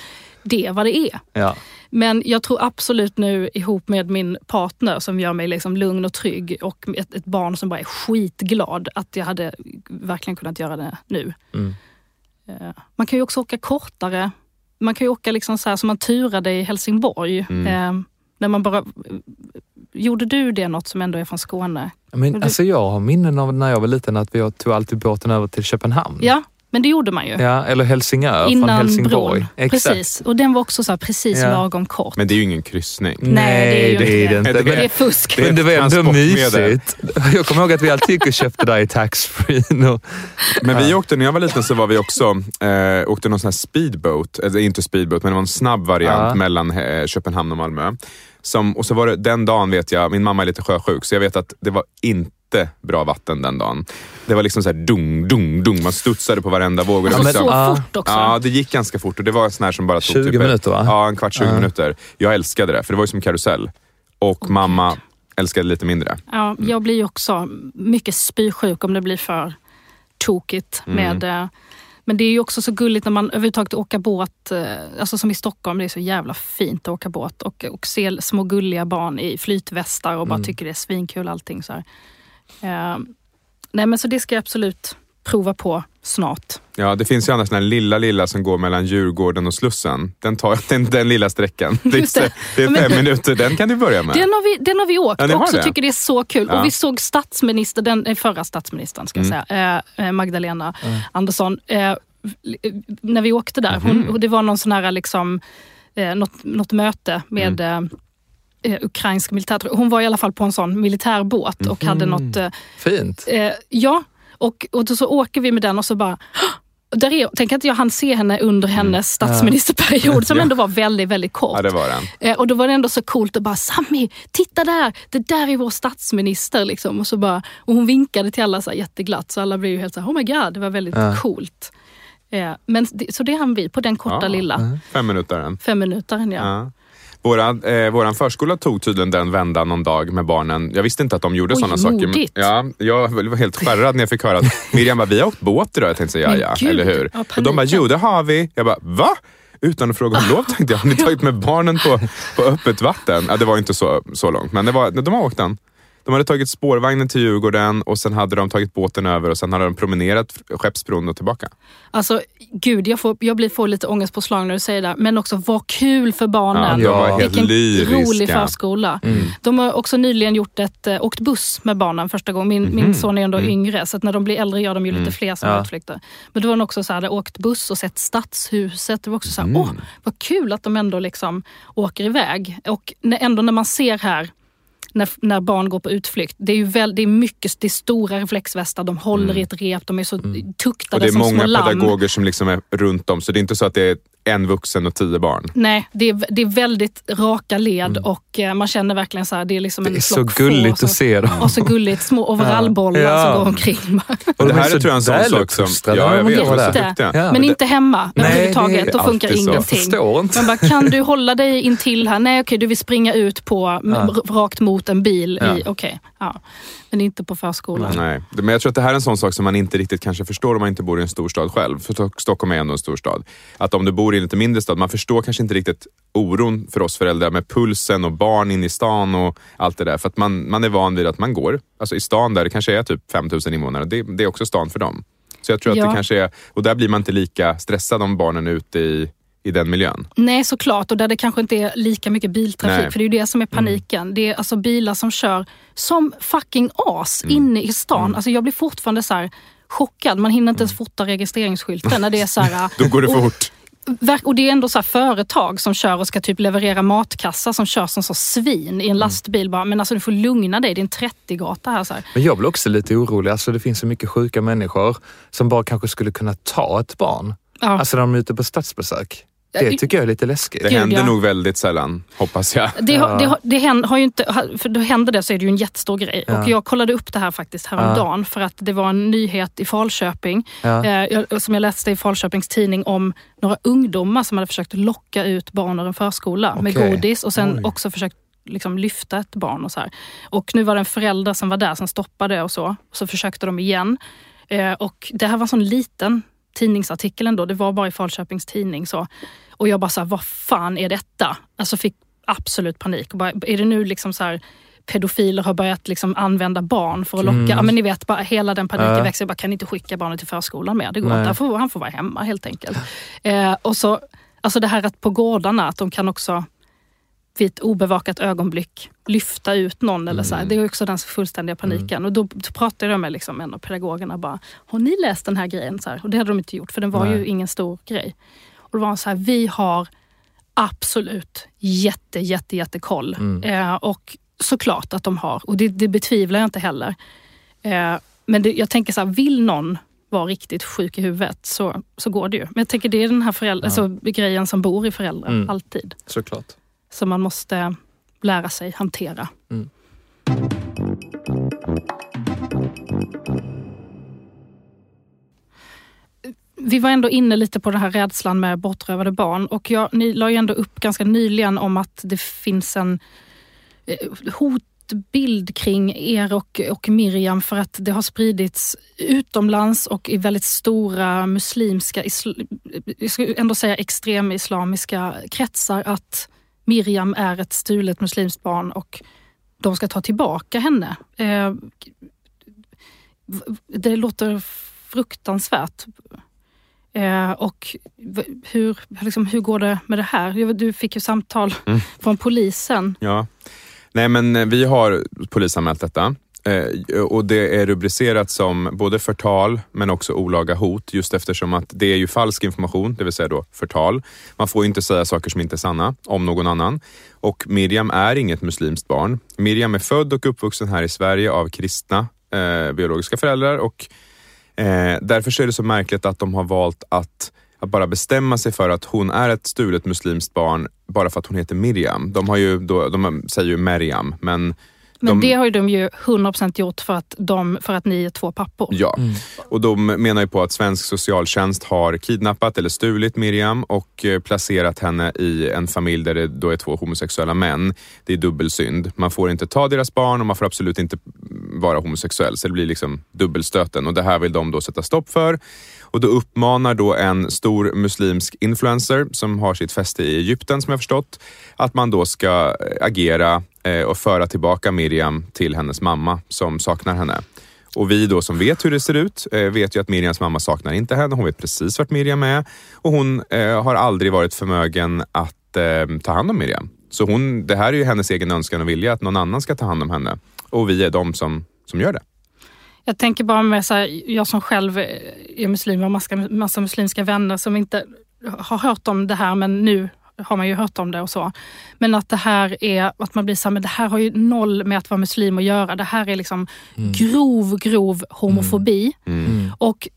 det vad det är. Ja. Men jag tror absolut nu ihop med min partner som gör mig liksom lugn och trygg och ett, ett barn som bara är skitglad att jag hade verkligen kunnat göra det nu. Mm. Eh, Man kan ju också åka kortare. Man kan ju åka liksom så här som man turade i Helsingborg. Mm. Eh, när man bara, gjorde du det något som ändå är från Skåne? Men du- alltså jag har minnen av när jag var liten att vi tog alltid båten över till Köpenhamn. Ja, men det gjorde man ju. Ja, eller Helsingör från Innan Helsingborg. bron. Exakt. Precis. Och den var också så här precis Ja. lagom kort. Men det är ju ingen kryssning. Nej, det är ju det är det inte inte. det. är Men, fusk. Men det var ändå mysigt. Jag kommer ihåg att vi alltid gick och köpte där i taxfree. och- Men vi åkte, när jag var liten så var vi också, eh, åkte någon sån här speedboat, eller inte speedboat men det var en snabb variant Ja. mellan eh, Köpenhamn och Malmö. Som, och så var det den dagen vet jag, min mamma är lite sjösjuk så jag vet att det var inte bra vatten den dagen. Det var liksom så här dung, dung, dung. Man studsade på varenda våg. Och det, Alltså var så fort också. Ja, det gick ganska fort och det var en sån här som bara tog 20 typ, minuter, va? Ja, en kvart, 20 Ja. minuter. Jag älskade det, för det var ju som karusell. Och mamma älskade lite mindre. Ja, jag blir ju också mycket spysjuk om det blir för tokigt. Med, eh, men det är ju också så gulligt när man överhuvudtaget åker båt, eh, alltså som i Stockholm, det är så jävla fint att åka båt och, och se små gulliga barn i flytvästar och bara tycker det är svinkul allting. Så här. Eh, nej men så det ska jag absolut prova på snart. Ja, det finns ju annars den här lilla, lilla som går mellan Djurgården och Slussen. Den tar (laughs) den, den lilla sträckan. (laughs) Det det. är Men- fem minuter, den kan du börja med. Den har vi, den har vi åkt Ja, också, det? tycker det är så kul. Ja. Och vi såg statsminister, den eh, förra statsministern ska jag Mm. säga, eh, eh, Magdalena Andersson. Eh, när vi åkte där, Mhm. hon, det var någon sån här liksom, eh, något, något möte med Mm. Eh, ukrainsk militär. Hon var i alla fall på en sån militärbåt och hade Mhm. något... Eh, Fint. eh, ja, och, och då så åker vi med den och så bara där är, tänk att jag hann se henne under hennes statsministerperiod som ändå var väldigt, väldigt kort. Ja, det var den. Eh, och då var det ändå så coolt att bara, Sami, titta där! Det där är vår statsminister. Liksom. Och, så bara, och hon vinkade till alla så här, jätteglatt, så alla blev ju helt så här, oh my god, det var väldigt Ja. coolt. Eh, men, så det hann vi på den korta Ja. lilla Fem minuter den. fem minuter. Ja. Våran, eh, våran förskola tog tydligen den vändan någon dag med barnen. Jag visste inte att de gjorde Oj, sådana saker. Men, ja, jag var helt skärrad när jag fick höra att (laughs) Miriam bara, vi har åkt båt idag. Jag tänkte säga, ja, ja, eller hur? ja, och de bara, jo det har vi. Jag bara, va? Utan att fråga om lov tänkte jag, har ni tagit med barnen på, på öppet vatten? Ja, det var inte så, så långt, men det var, de har åkt den. De hade tagit spårvagnen till Djurgården och sen hade de tagit båten över och sen hade de promenerat Skeppsbron och tillbaka. Alltså, gud, jag, får, jag blir, får lite ångestpåslag när du säger det. Men också, vad kul för barnen. Ja, helt Vilken lyriska. rolig förskola. De har också nyligen gjort ett, eh, åkt buss med barnen första gången. Min, min son är ändå yngre, så att när de blir äldre gör de ju lite fler såna Ja. utflykter. Men då var de också så här, åkt buss och sett stadshuset. Det var också så här, åh, vad kul att de ändå liksom åker iväg. Och ändå när man ser här, när, när barn går på utflykt. Det är ju väl, det är mycket, det är stora reflexvästar, de håller i ett rep, de är så Och tuktade det är som små många lamm. pedagoger som liksom är runt om, så det är inte så att det är en vuxen och tio barn. Nej, det är, det är väldigt raka led och eh, man känner verkligen så här, det är liksom Det en är så gulligt får att se dem. Och så gulligt, små (laughs) overallbollar Ja. som går omkring. (laughs) Och det de här så är tror jag en sån sak som... Ja, jag vet. så. Ja. Men inte hemma Nej, överhuvudtaget, det då funkar så. Jag ingenting. Man bara, kan du hålla dig in till här? Nej okej, du vill springa ut på, m- rakt mot en bil. Ja. Okej, ja. Men inte på förskolan. Nej, det- men jag tror att det här är en sån sak som man inte riktigt kanske förstår om man inte bor i en storstad själv. För Stock- Stockholm är ändå en storstad. Att om du bor i en lite mindre stad, man förstår kanske inte riktigt oron för oss föräldrar med pulsen och barn in i stan och allt det där. För att man, man är van vid att man går, alltså i stan där det kanske är typ 5000 invånare, det, det är också stan för dem. Så jag tror att Ja. det kanske är, och där blir man inte lika stressad om barnen är ute i, i den miljön. Nej såklart, och där det kanske inte är lika mycket biltrafik. Nej. För det är ju det som är paniken. Det är alltså bilar som kör som fucking as inne i stan. Alltså jag blir fortfarande så här chockad. Man hinner inte ens fota registreringsskylten när det är så här... (laughs) Då går det fort. Och det är ändå så här företag som kör och ska typ leverera matkassar som kör som så svin i en lastbil. Bara, men alltså du får lugna dig, det är en 30-gata här. Här. Men jag blir också lite orolig. Alltså, det finns så mycket sjuka människor som bara kanske skulle kunna ta ett barn. Ja. Alltså när de är ute på statsbesök. Det Ja, tycker jag är lite läskigt. Det Gud, händer ja. nog väldigt sällan, hoppas jag. Det, har, det, det händer, har ju inte, för då händer det så är det ju en jättestor grej. Ja. Och jag kollade upp det här faktiskt häromdagen för att det var en nyhet i Falköping. Ja. Eh, som jag läste i Falköpings tidning om några ungdomar som hade försökt locka ut barn ur en förskola med Okej. godis och sen Oj. också försökt liksom lyfta ett barn. Och så här. Och nu var det en förälder som var där som stoppade och så. Så försökte de igen. Eh, och det här var en sån liten tidningsartikel ändå. Det var bara i Falköpings tidning. Så. Och jag bara så här, vad fan är detta? Alltså fick absolut panik. Och bara, är det nu liksom så här pedofiler har börjat liksom använda barn för att locka. Ja, men ni vet, bara hela den paniken Ja. växer. Jag bara, kan inte skicka barnet till förskolan mer? Det går Nej. inte. Han får, han får vara hemma helt enkelt. Eh, och så, alltså det här att på gårdarna, att de kan också vid ett obevakat ögonblick lyfta ut någon. Eller så här. Det är också den fullständiga paniken. Och då, då pratade jag med liksom en av pedagogerna. Bara, har ni läst den här grejen? Så här. Och det hade de inte gjort, för den var ju Nej. ingen stor grej. Och det var så här, vi har absolut jätte, jätte, jättekoll. Eh, och såklart att de har. Och det, det betvivlar jag inte heller. Eh, men det, jag tänker så här, vill någon vara riktigt sjuk i huvudet så, så går det ju. Men jag tänker det är den här föräldrar, alltså, grejen som bor i föräldrar, Mm. alltid. Såklart. Som man måste lära sig hantera. Vi var ändå inne lite på den här rädslan med bortrövade barn och jag, ni la ju ändå upp ganska nyligen om att det finns en eh, hotbild kring er och, och Miriam för att det har spridits utomlands och i väldigt stora muslimska, jag skulle ändå säga extremislamiska kretsar att Miriam är ett stulet muslimskt barn och de ska ta tillbaka henne. Eh, det låter fruktansvärt. Eh, och hur, liksom, hur går det med det här? Du fick ju samtal Mm. från polisen. Ja. Nej men eh, vi har polisanmält detta. Eh, och det är rubricerat som både förtal men också olaga hot just eftersom att det är ju falsk information, det vill säga då förtal. Man får ju inte säga saker som inte är sanna om någon annan. Och Miriam är inget muslimskt barn. Miriam är född och uppvuxen här i Sverige av kristna eh, biologiska föräldrar och eh, därför så är det så märkligt att de har valt att att bara bestämma sig för att hon är ett stulet muslimskt barn bara för att hon heter Miriam. De, har ju då, de säger ju Meriam, men men De- det har ju de ju 100% gjort för att, de, för att ni är två pappor. Ja, och de menar ju på att svensk socialtjänst har kidnappat eller stulit Miriam och eh, placerat henne i en familj där det då är två homosexuella män. Det är dubbelsynd. Man får inte ta deras barn och man får absolut inte vara homosexuell. Så det blir liksom dubbelstöten och det här vill de då sätta stopp för. Och då uppmanar då en stor muslimsk influencer som har sitt fäste i Egypten som jag förstått, att man då ska eh, agera eh, och föra tillbaka Miriam till hennes mamma som saknar henne. Och vi då som vet hur det ser ut eh, vet ju att Miriams mamma saknar inte henne. Hon vet precis vart Miriam är och hon har aldrig varit förmögen att ta hand om Miriam. Så hon, det här är ju hennes egen önskan och vilja att någon annan ska ta hand om henne. Och vi är de som, som gör det. Jag tänker bara med så här, jag som själv är muslim och har massa, massa muslimska vänner som inte har hört om det här men nu har man ju hört om det och så. Men att det här är, att man blir så här, men det här har ju noll med att vara muslim att göra. Det här är liksom grov, grov homofobi. Och eh,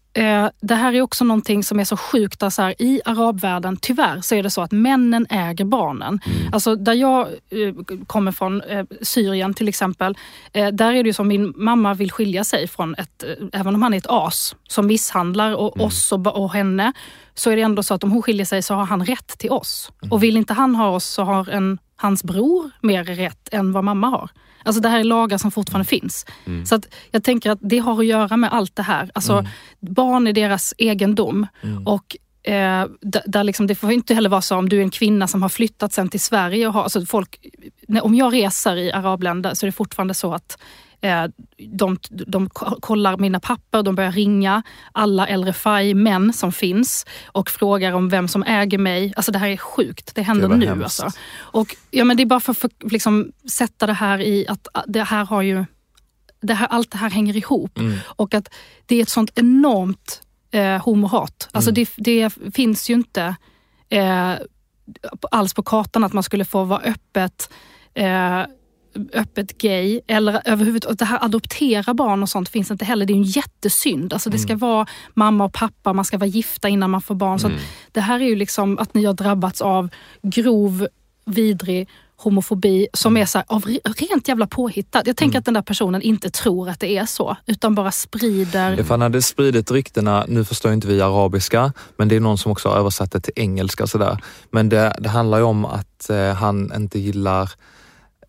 det här är också någonting som är så sjukt. Där så här, I arabvärlden, tyvärr, så är det så att männen äger barnen. Alltså där jag eh, kommer från, eh, Syrien till exempel, eh, där är det ju som min mamma vill skilja sig från ett, eh, även om han är ett as som misshandlar och, oss och, och henne, så är det ändå så att om hon skiljer sig så har han rätt till oss. Och vill inte han ha oss så har en, hans bror mer rätt än vad mamma har. Alltså det här är lagar som fortfarande finns. Så att jag tänker att det har att göra med allt det här. Alltså barn är deras egendom. Och eh, där, liksom, det får inte heller vara så om du är en kvinna som har flyttat sen till Sverige. Och har, alltså folk, när, om jag reser i arabländer så är det fortfarande så att de, de ko- kollar mina papper, de börjar ringa alla äldre FAI-män som finns och frågar om vem som äger mig. Alltså det här är sjukt, det händer Det nu. hemskt. Alltså. Och, ja, men det är bara för att liksom, sätta det här i att det här har ju det här, allt det här hänger ihop. Och att det är ett sånt enormt eh, homohat. Alltså det, det finns ju inte eh, alls på kartan att man skulle få vara öppet eh, öppet gay eller överhuvudtaget det här adoptera barn och sånt finns inte heller. Det är en jättesynd. Alltså det ska vara mamma och pappa, man ska vara gifta innan man får barn. Så att det här är ju liksom att ni har drabbats av grov, vidrig homofobi som är så här, av re- rent jävla påhittat. Jag tänker att den där personen inte tror att det är så, utan bara sprider... Ja, för han hade spridit ryktena, nu förstår inte vi arabiska, men det är någon som också har översatt det till engelska sådär. Men det, det handlar ju om att eh, han inte gillar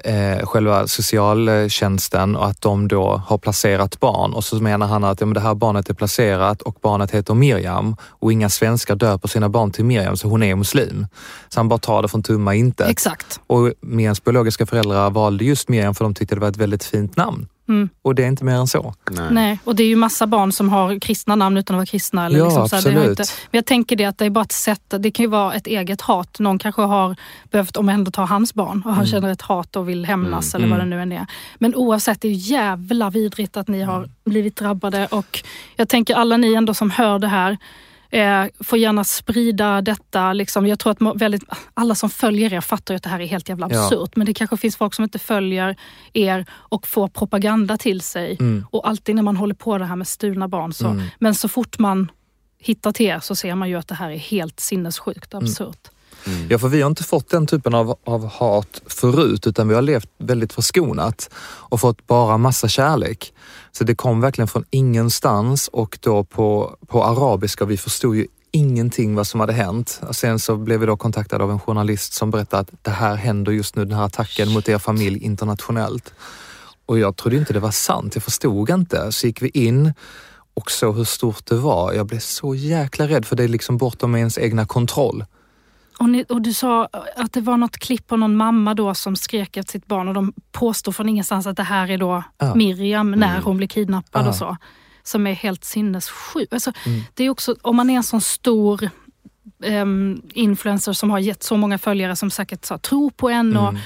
eh, själva socialtjänsten och att de då har placerat barn och så menar han att ja, men det här barnet är placerat och barnet heter Miriam och inga svenskar döper sina barn till Miriam så hon är muslim. Så han bara tar det från tomma intet. Exakt. Och Miriams biologiska föräldrar valde just Miriam för de tyckte det var ett väldigt fint namn. Mm. Och det är inte mer än så. Nej. Nej, och det är ju massa barn som har kristna namn utan att vara kristna. Eller Ja, liksom så absolut. inte, men jag tänker det att det är bara ett sätt, det kan ju vara ett eget hat. Någon kanske har behövt omhänderta hans barn och han känner ett hat och vill hämnas eller vad det nu än är. Men oavsett, det är ju jävla vidrigt att ni har blivit drabbade och jag tänker alla ni ändå som hör det här, Eh, får gärna sprida detta. Liksom. Jag tror att väldigt, alla som följer er fattar att det här är helt jävla Ja. absurt. Men det kanske finns folk som inte följer er och får propaganda till sig. Och alltid när man håller på det här med stulna barn. Så, Men så fort man hittar till er så ser man ju att det här är helt sinnessjukt och Mm. Ja, för vi har inte fått den typen av, av hat förut utan vi har levt väldigt förskonat och fått bara massa kärlek. Så det kom verkligen från ingenstans och då på, på arabiska. Vi förstod ju ingenting vad som hade hänt. Och sen så blev vi då kontaktade av en journalist som berättade att det här händer just nu, den här attacken mot er familj internationellt. Och jag trodde inte det var sant, jag förstod inte. Så gick vi in och såg hur stort det var. Jag blev så jäkla rädd för det är liksom bortom ens egna kontroll. Och, ni, och du sa att det var något klipp på någon mamma då som skrek efter sitt barn och de påstår från ingenstans att det här är då Ja. Miriam när hon blir kidnappad Ja. och så. som är helt sinnessjuk. Alltså, Mm. Det är också, om man är en sån stor ehm, influencer som har gett så många följare som säkert så, tror på en och Mm.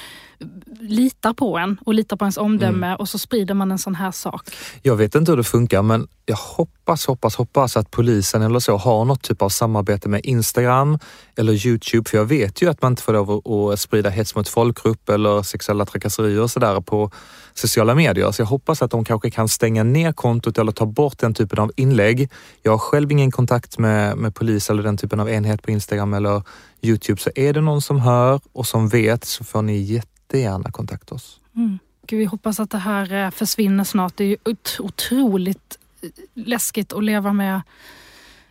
Litar på en och litar på ens omdöme och så sprider man en sån här sak. Jag vet inte hur det funkar men jag hoppas, hoppas, hoppas att polisen eller så har något typ av samarbete med Instagram eller Youtube. För jag vet ju att man inte får lov att- sprida hets mot folkgrupp eller sexuella trakasserier och sådär på sociala medier. Så jag hoppas att de kanske kan stänga ner kontot eller ta bort den typen av inlägg. Jag har själv ingen kontakt med, med polis eller den typen av enhet på Instagram eller Youtube. Så är det någon som hör och som vet så får ni jättegärna kontakta oss. Mm. Gud, vi hoppas att det här eh, försvinner snart. Det är ju ot- otroligt eh, läskigt att leva med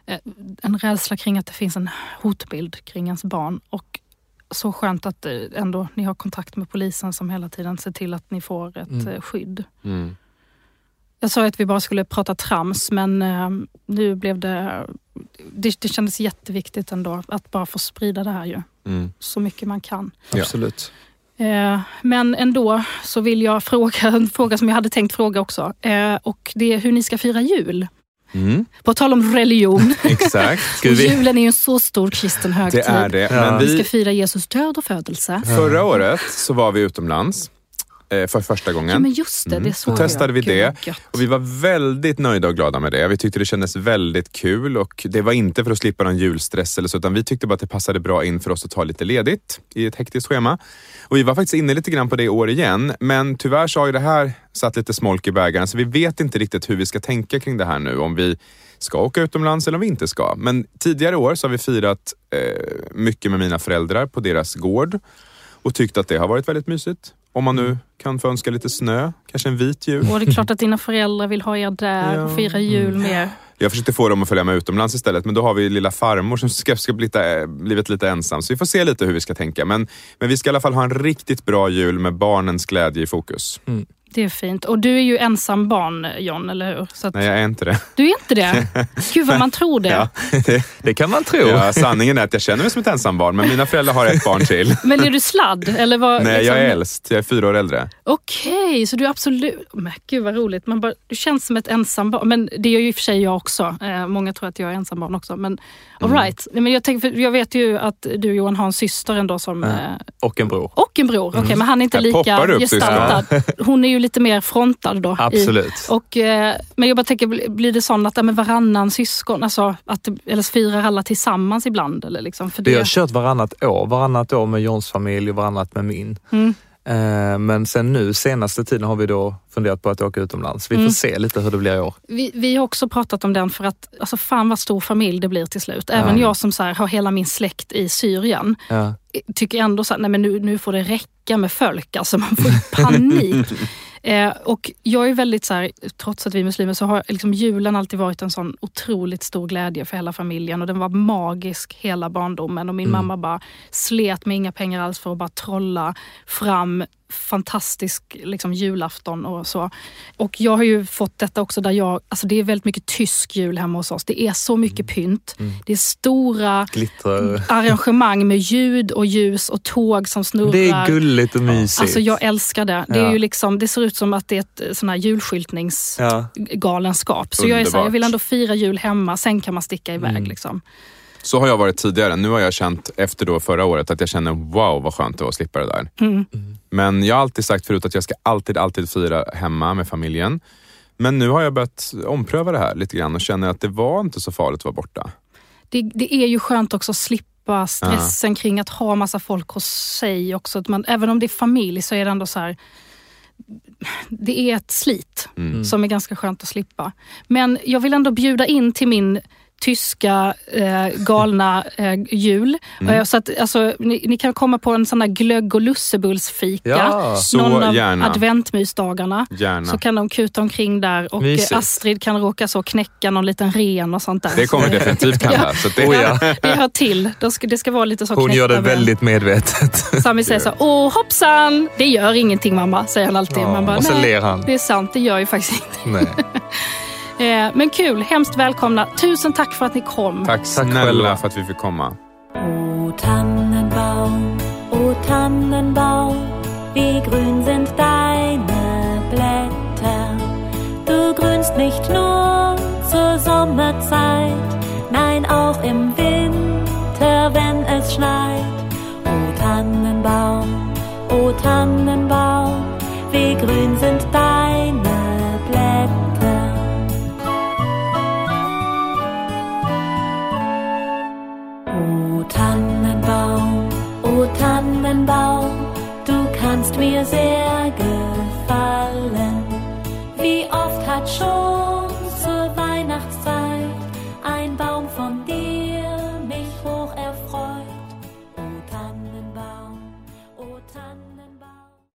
eh, en rädsla kring att det finns en hotbild kring ens barn. Och så skönt att ändå ni har kontakt med polisen som hela tiden ser till att ni får ett Mm. skydd. Mm. Jag sa att vi bara skulle prata trams men nu blev det, det... Det kändes jätteviktigt ändå att bara få sprida det här ju. Mm. Så mycket man kan. Ja. Absolut. Eh, Men ändå så vill jag fråga (laughs) en fråga som jag hade tänkt fråga också. Eh, Och det är hur ni ska fira jul. Mm. På tal om religion. (laughs) Exakt. Ska Julen är ju en så stor kristen högtid. Det är det. Ja. Men Vi ska vi, fira Jesus död och födelse. förra året så var vi utomlands eh, för första Ja, gången. men just det, Mm. det Då testade jag. vi Gud, det. gött. Och vi var väldigt nöjda och glada med det. Vi tyckte det kändes väldigt kul och det var inte för att slippa någon julstress eller så, utan vi tyckte bara att det passade bra in för oss att ta lite ledigt i ett hektiskt schema. Och vi var faktiskt inne lite grann på det i år igen, men tyvärr så har ju det här satt lite smolk i bägaren, så vi vet inte riktigt hur vi ska tänka kring det här nu, om vi ska åka utomlands eller om vi inte ska. Men tidigare år så har vi firat eh, mycket med mina föräldrar på deras gård och tyckt att det har varit väldigt mysigt. Om man nu kan få önska lite snö, kanske en vit jul. Och det är klart att dina föräldrar vill ha er där och fira jul med er. Jag försökte få dem att följa med utomlands istället, men då har vi lilla farmor som ska, ska bli lite, eh, blivit lite ensam. Så vi får se lite hur vi ska tänka. Men, men vi ska i alla fall ha en riktigt bra jul med barnens glädje i fokus. Mm. Det är fint. Och du är ju ensam barn John, eller hur? Så att, Nej, jag är inte det. Du är inte det? (laughs) Gud vad man tror det. Ja. Det kan man tro. Ja, sanningen är att jag känner mig som ett ensambarn, men mina föräldrar har ett barn till. (laughs) Men är du sladd? Eller vad, Nej, liksom- jag är äldst. Jag är fyra år äldre. Okej, så du är absolut... Men gud vad roligt. Man bara, du känns som ett ensambarn. Men det är ju i och för sig jag också. Eh, många tror att jag är ensambarn också. Men all Mm. right. Men jag, tänker, jag vet ju att du Johan har en syster ändå som... Eh, Och en bror. och en bror. Okej, men han är inte lika det gestaltad. (laughs) Hon är ju lite mer frontad då. I, Absolut. och, eh, men jag bara tänker, blir- det sånt att men varannan syskon, alltså, att, det- eller firar alla tillsammans ibland? Eller liksom, för Vi har det, kört varannat år. Varannat år med Johns familj och varannat med min. mm. Eh, Men sen nu senaste tiden har vi då funderat på att åka utomlands. Vi får Mm. se lite hur det blir i år. Vi, vi har också pratat om den för att alltså fan vad stor familj det blir till slut. Även Ja. jag som så här, har hela min släkt i Syrien Ja. tycker ändå så här, nej men nu, nu får det räcka med folk. Alltså man får panik. (laughs) eh, och jag är väldigt så här, trots att vi är muslimer så har liksom julen alltid varit en sån otroligt stor glädje för hela familjen och den var magisk hela barndomen och min Mm. mamma bara slet med inga pengar alls för att bara trolla fram fantastisk liksom, julafton och så. Och jag har ju fått detta också där jag, alltså det är väldigt mycket tysk jul hemma hos oss. Det är så mycket pynt. Mm. Det är stora Glitter. arrangemang med ljud och ljus och tåg som snurrar. Det är gulligt och mysigt. Alltså jag älskar det. Det, är Ja. ju liksom, det ser ut som att det är ett eh, sån här julskyltningsgalenskap. Ja. Så jag är så här, jag vill ändå fira jul hemma, sen kan man sticka iväg. Mm. Liksom. Så har jag varit tidigare. Nu har jag känt efter då förra året att jag känner wow vad skönt det var att slippa det där. Mm. Men jag har alltid sagt förut att jag ska alltid, alltid fira hemma med familjen. Men nu har jag börjat ompröva det här lite grann och känner att det var inte så farligt att vara borta. Det, det är ju skönt också att slippa stressen kring att ha massa folk hos sig också. Att man, även om det är familj så är det ändå så här. Det är ett slit Mm. som är ganska skönt att slippa. Men jag vill ändå bjuda in till min tyska eh, galna eh, jul. Mm. Eh, så att, alltså, ni, ni kan komma på en sån där glögg och lussebullsfika. Ja, Någon av gärna. adventmysdagarna. Gärna. Så kan de kuta omkring där och Mysigt. eh, Astrid kan råka så knäcka någon liten ren och sånt där. Det kommer (laughs) definitivt hända. Att det, Oh (laughs) ja. det hör till. Det ska, det ska vara lite så Hon gör det väldigt medvetet. (laughs) Sami säger så åh hoppsan, det gör ingenting mamma, säger han alltid. Ja, Man bara, och så nej, ler han. det är sant, det gör ju faktiskt inte. Nej. Eh, men kul, hemskt välkomna. Tusen tack för att ni kom. tack snälla själva. för att vi fick komma. O Tannenbaum, o Tannenbaum, wie grün sind deine Blätter. Du grünst nicht nur zur Sommerzeit, nein auch im Winter, wenn es schneit. O Tannenbaum, o Tannenbaum, wie grün sind deine Tannenbaum, du kannst mir sehr gefallen. Wie oft hat schon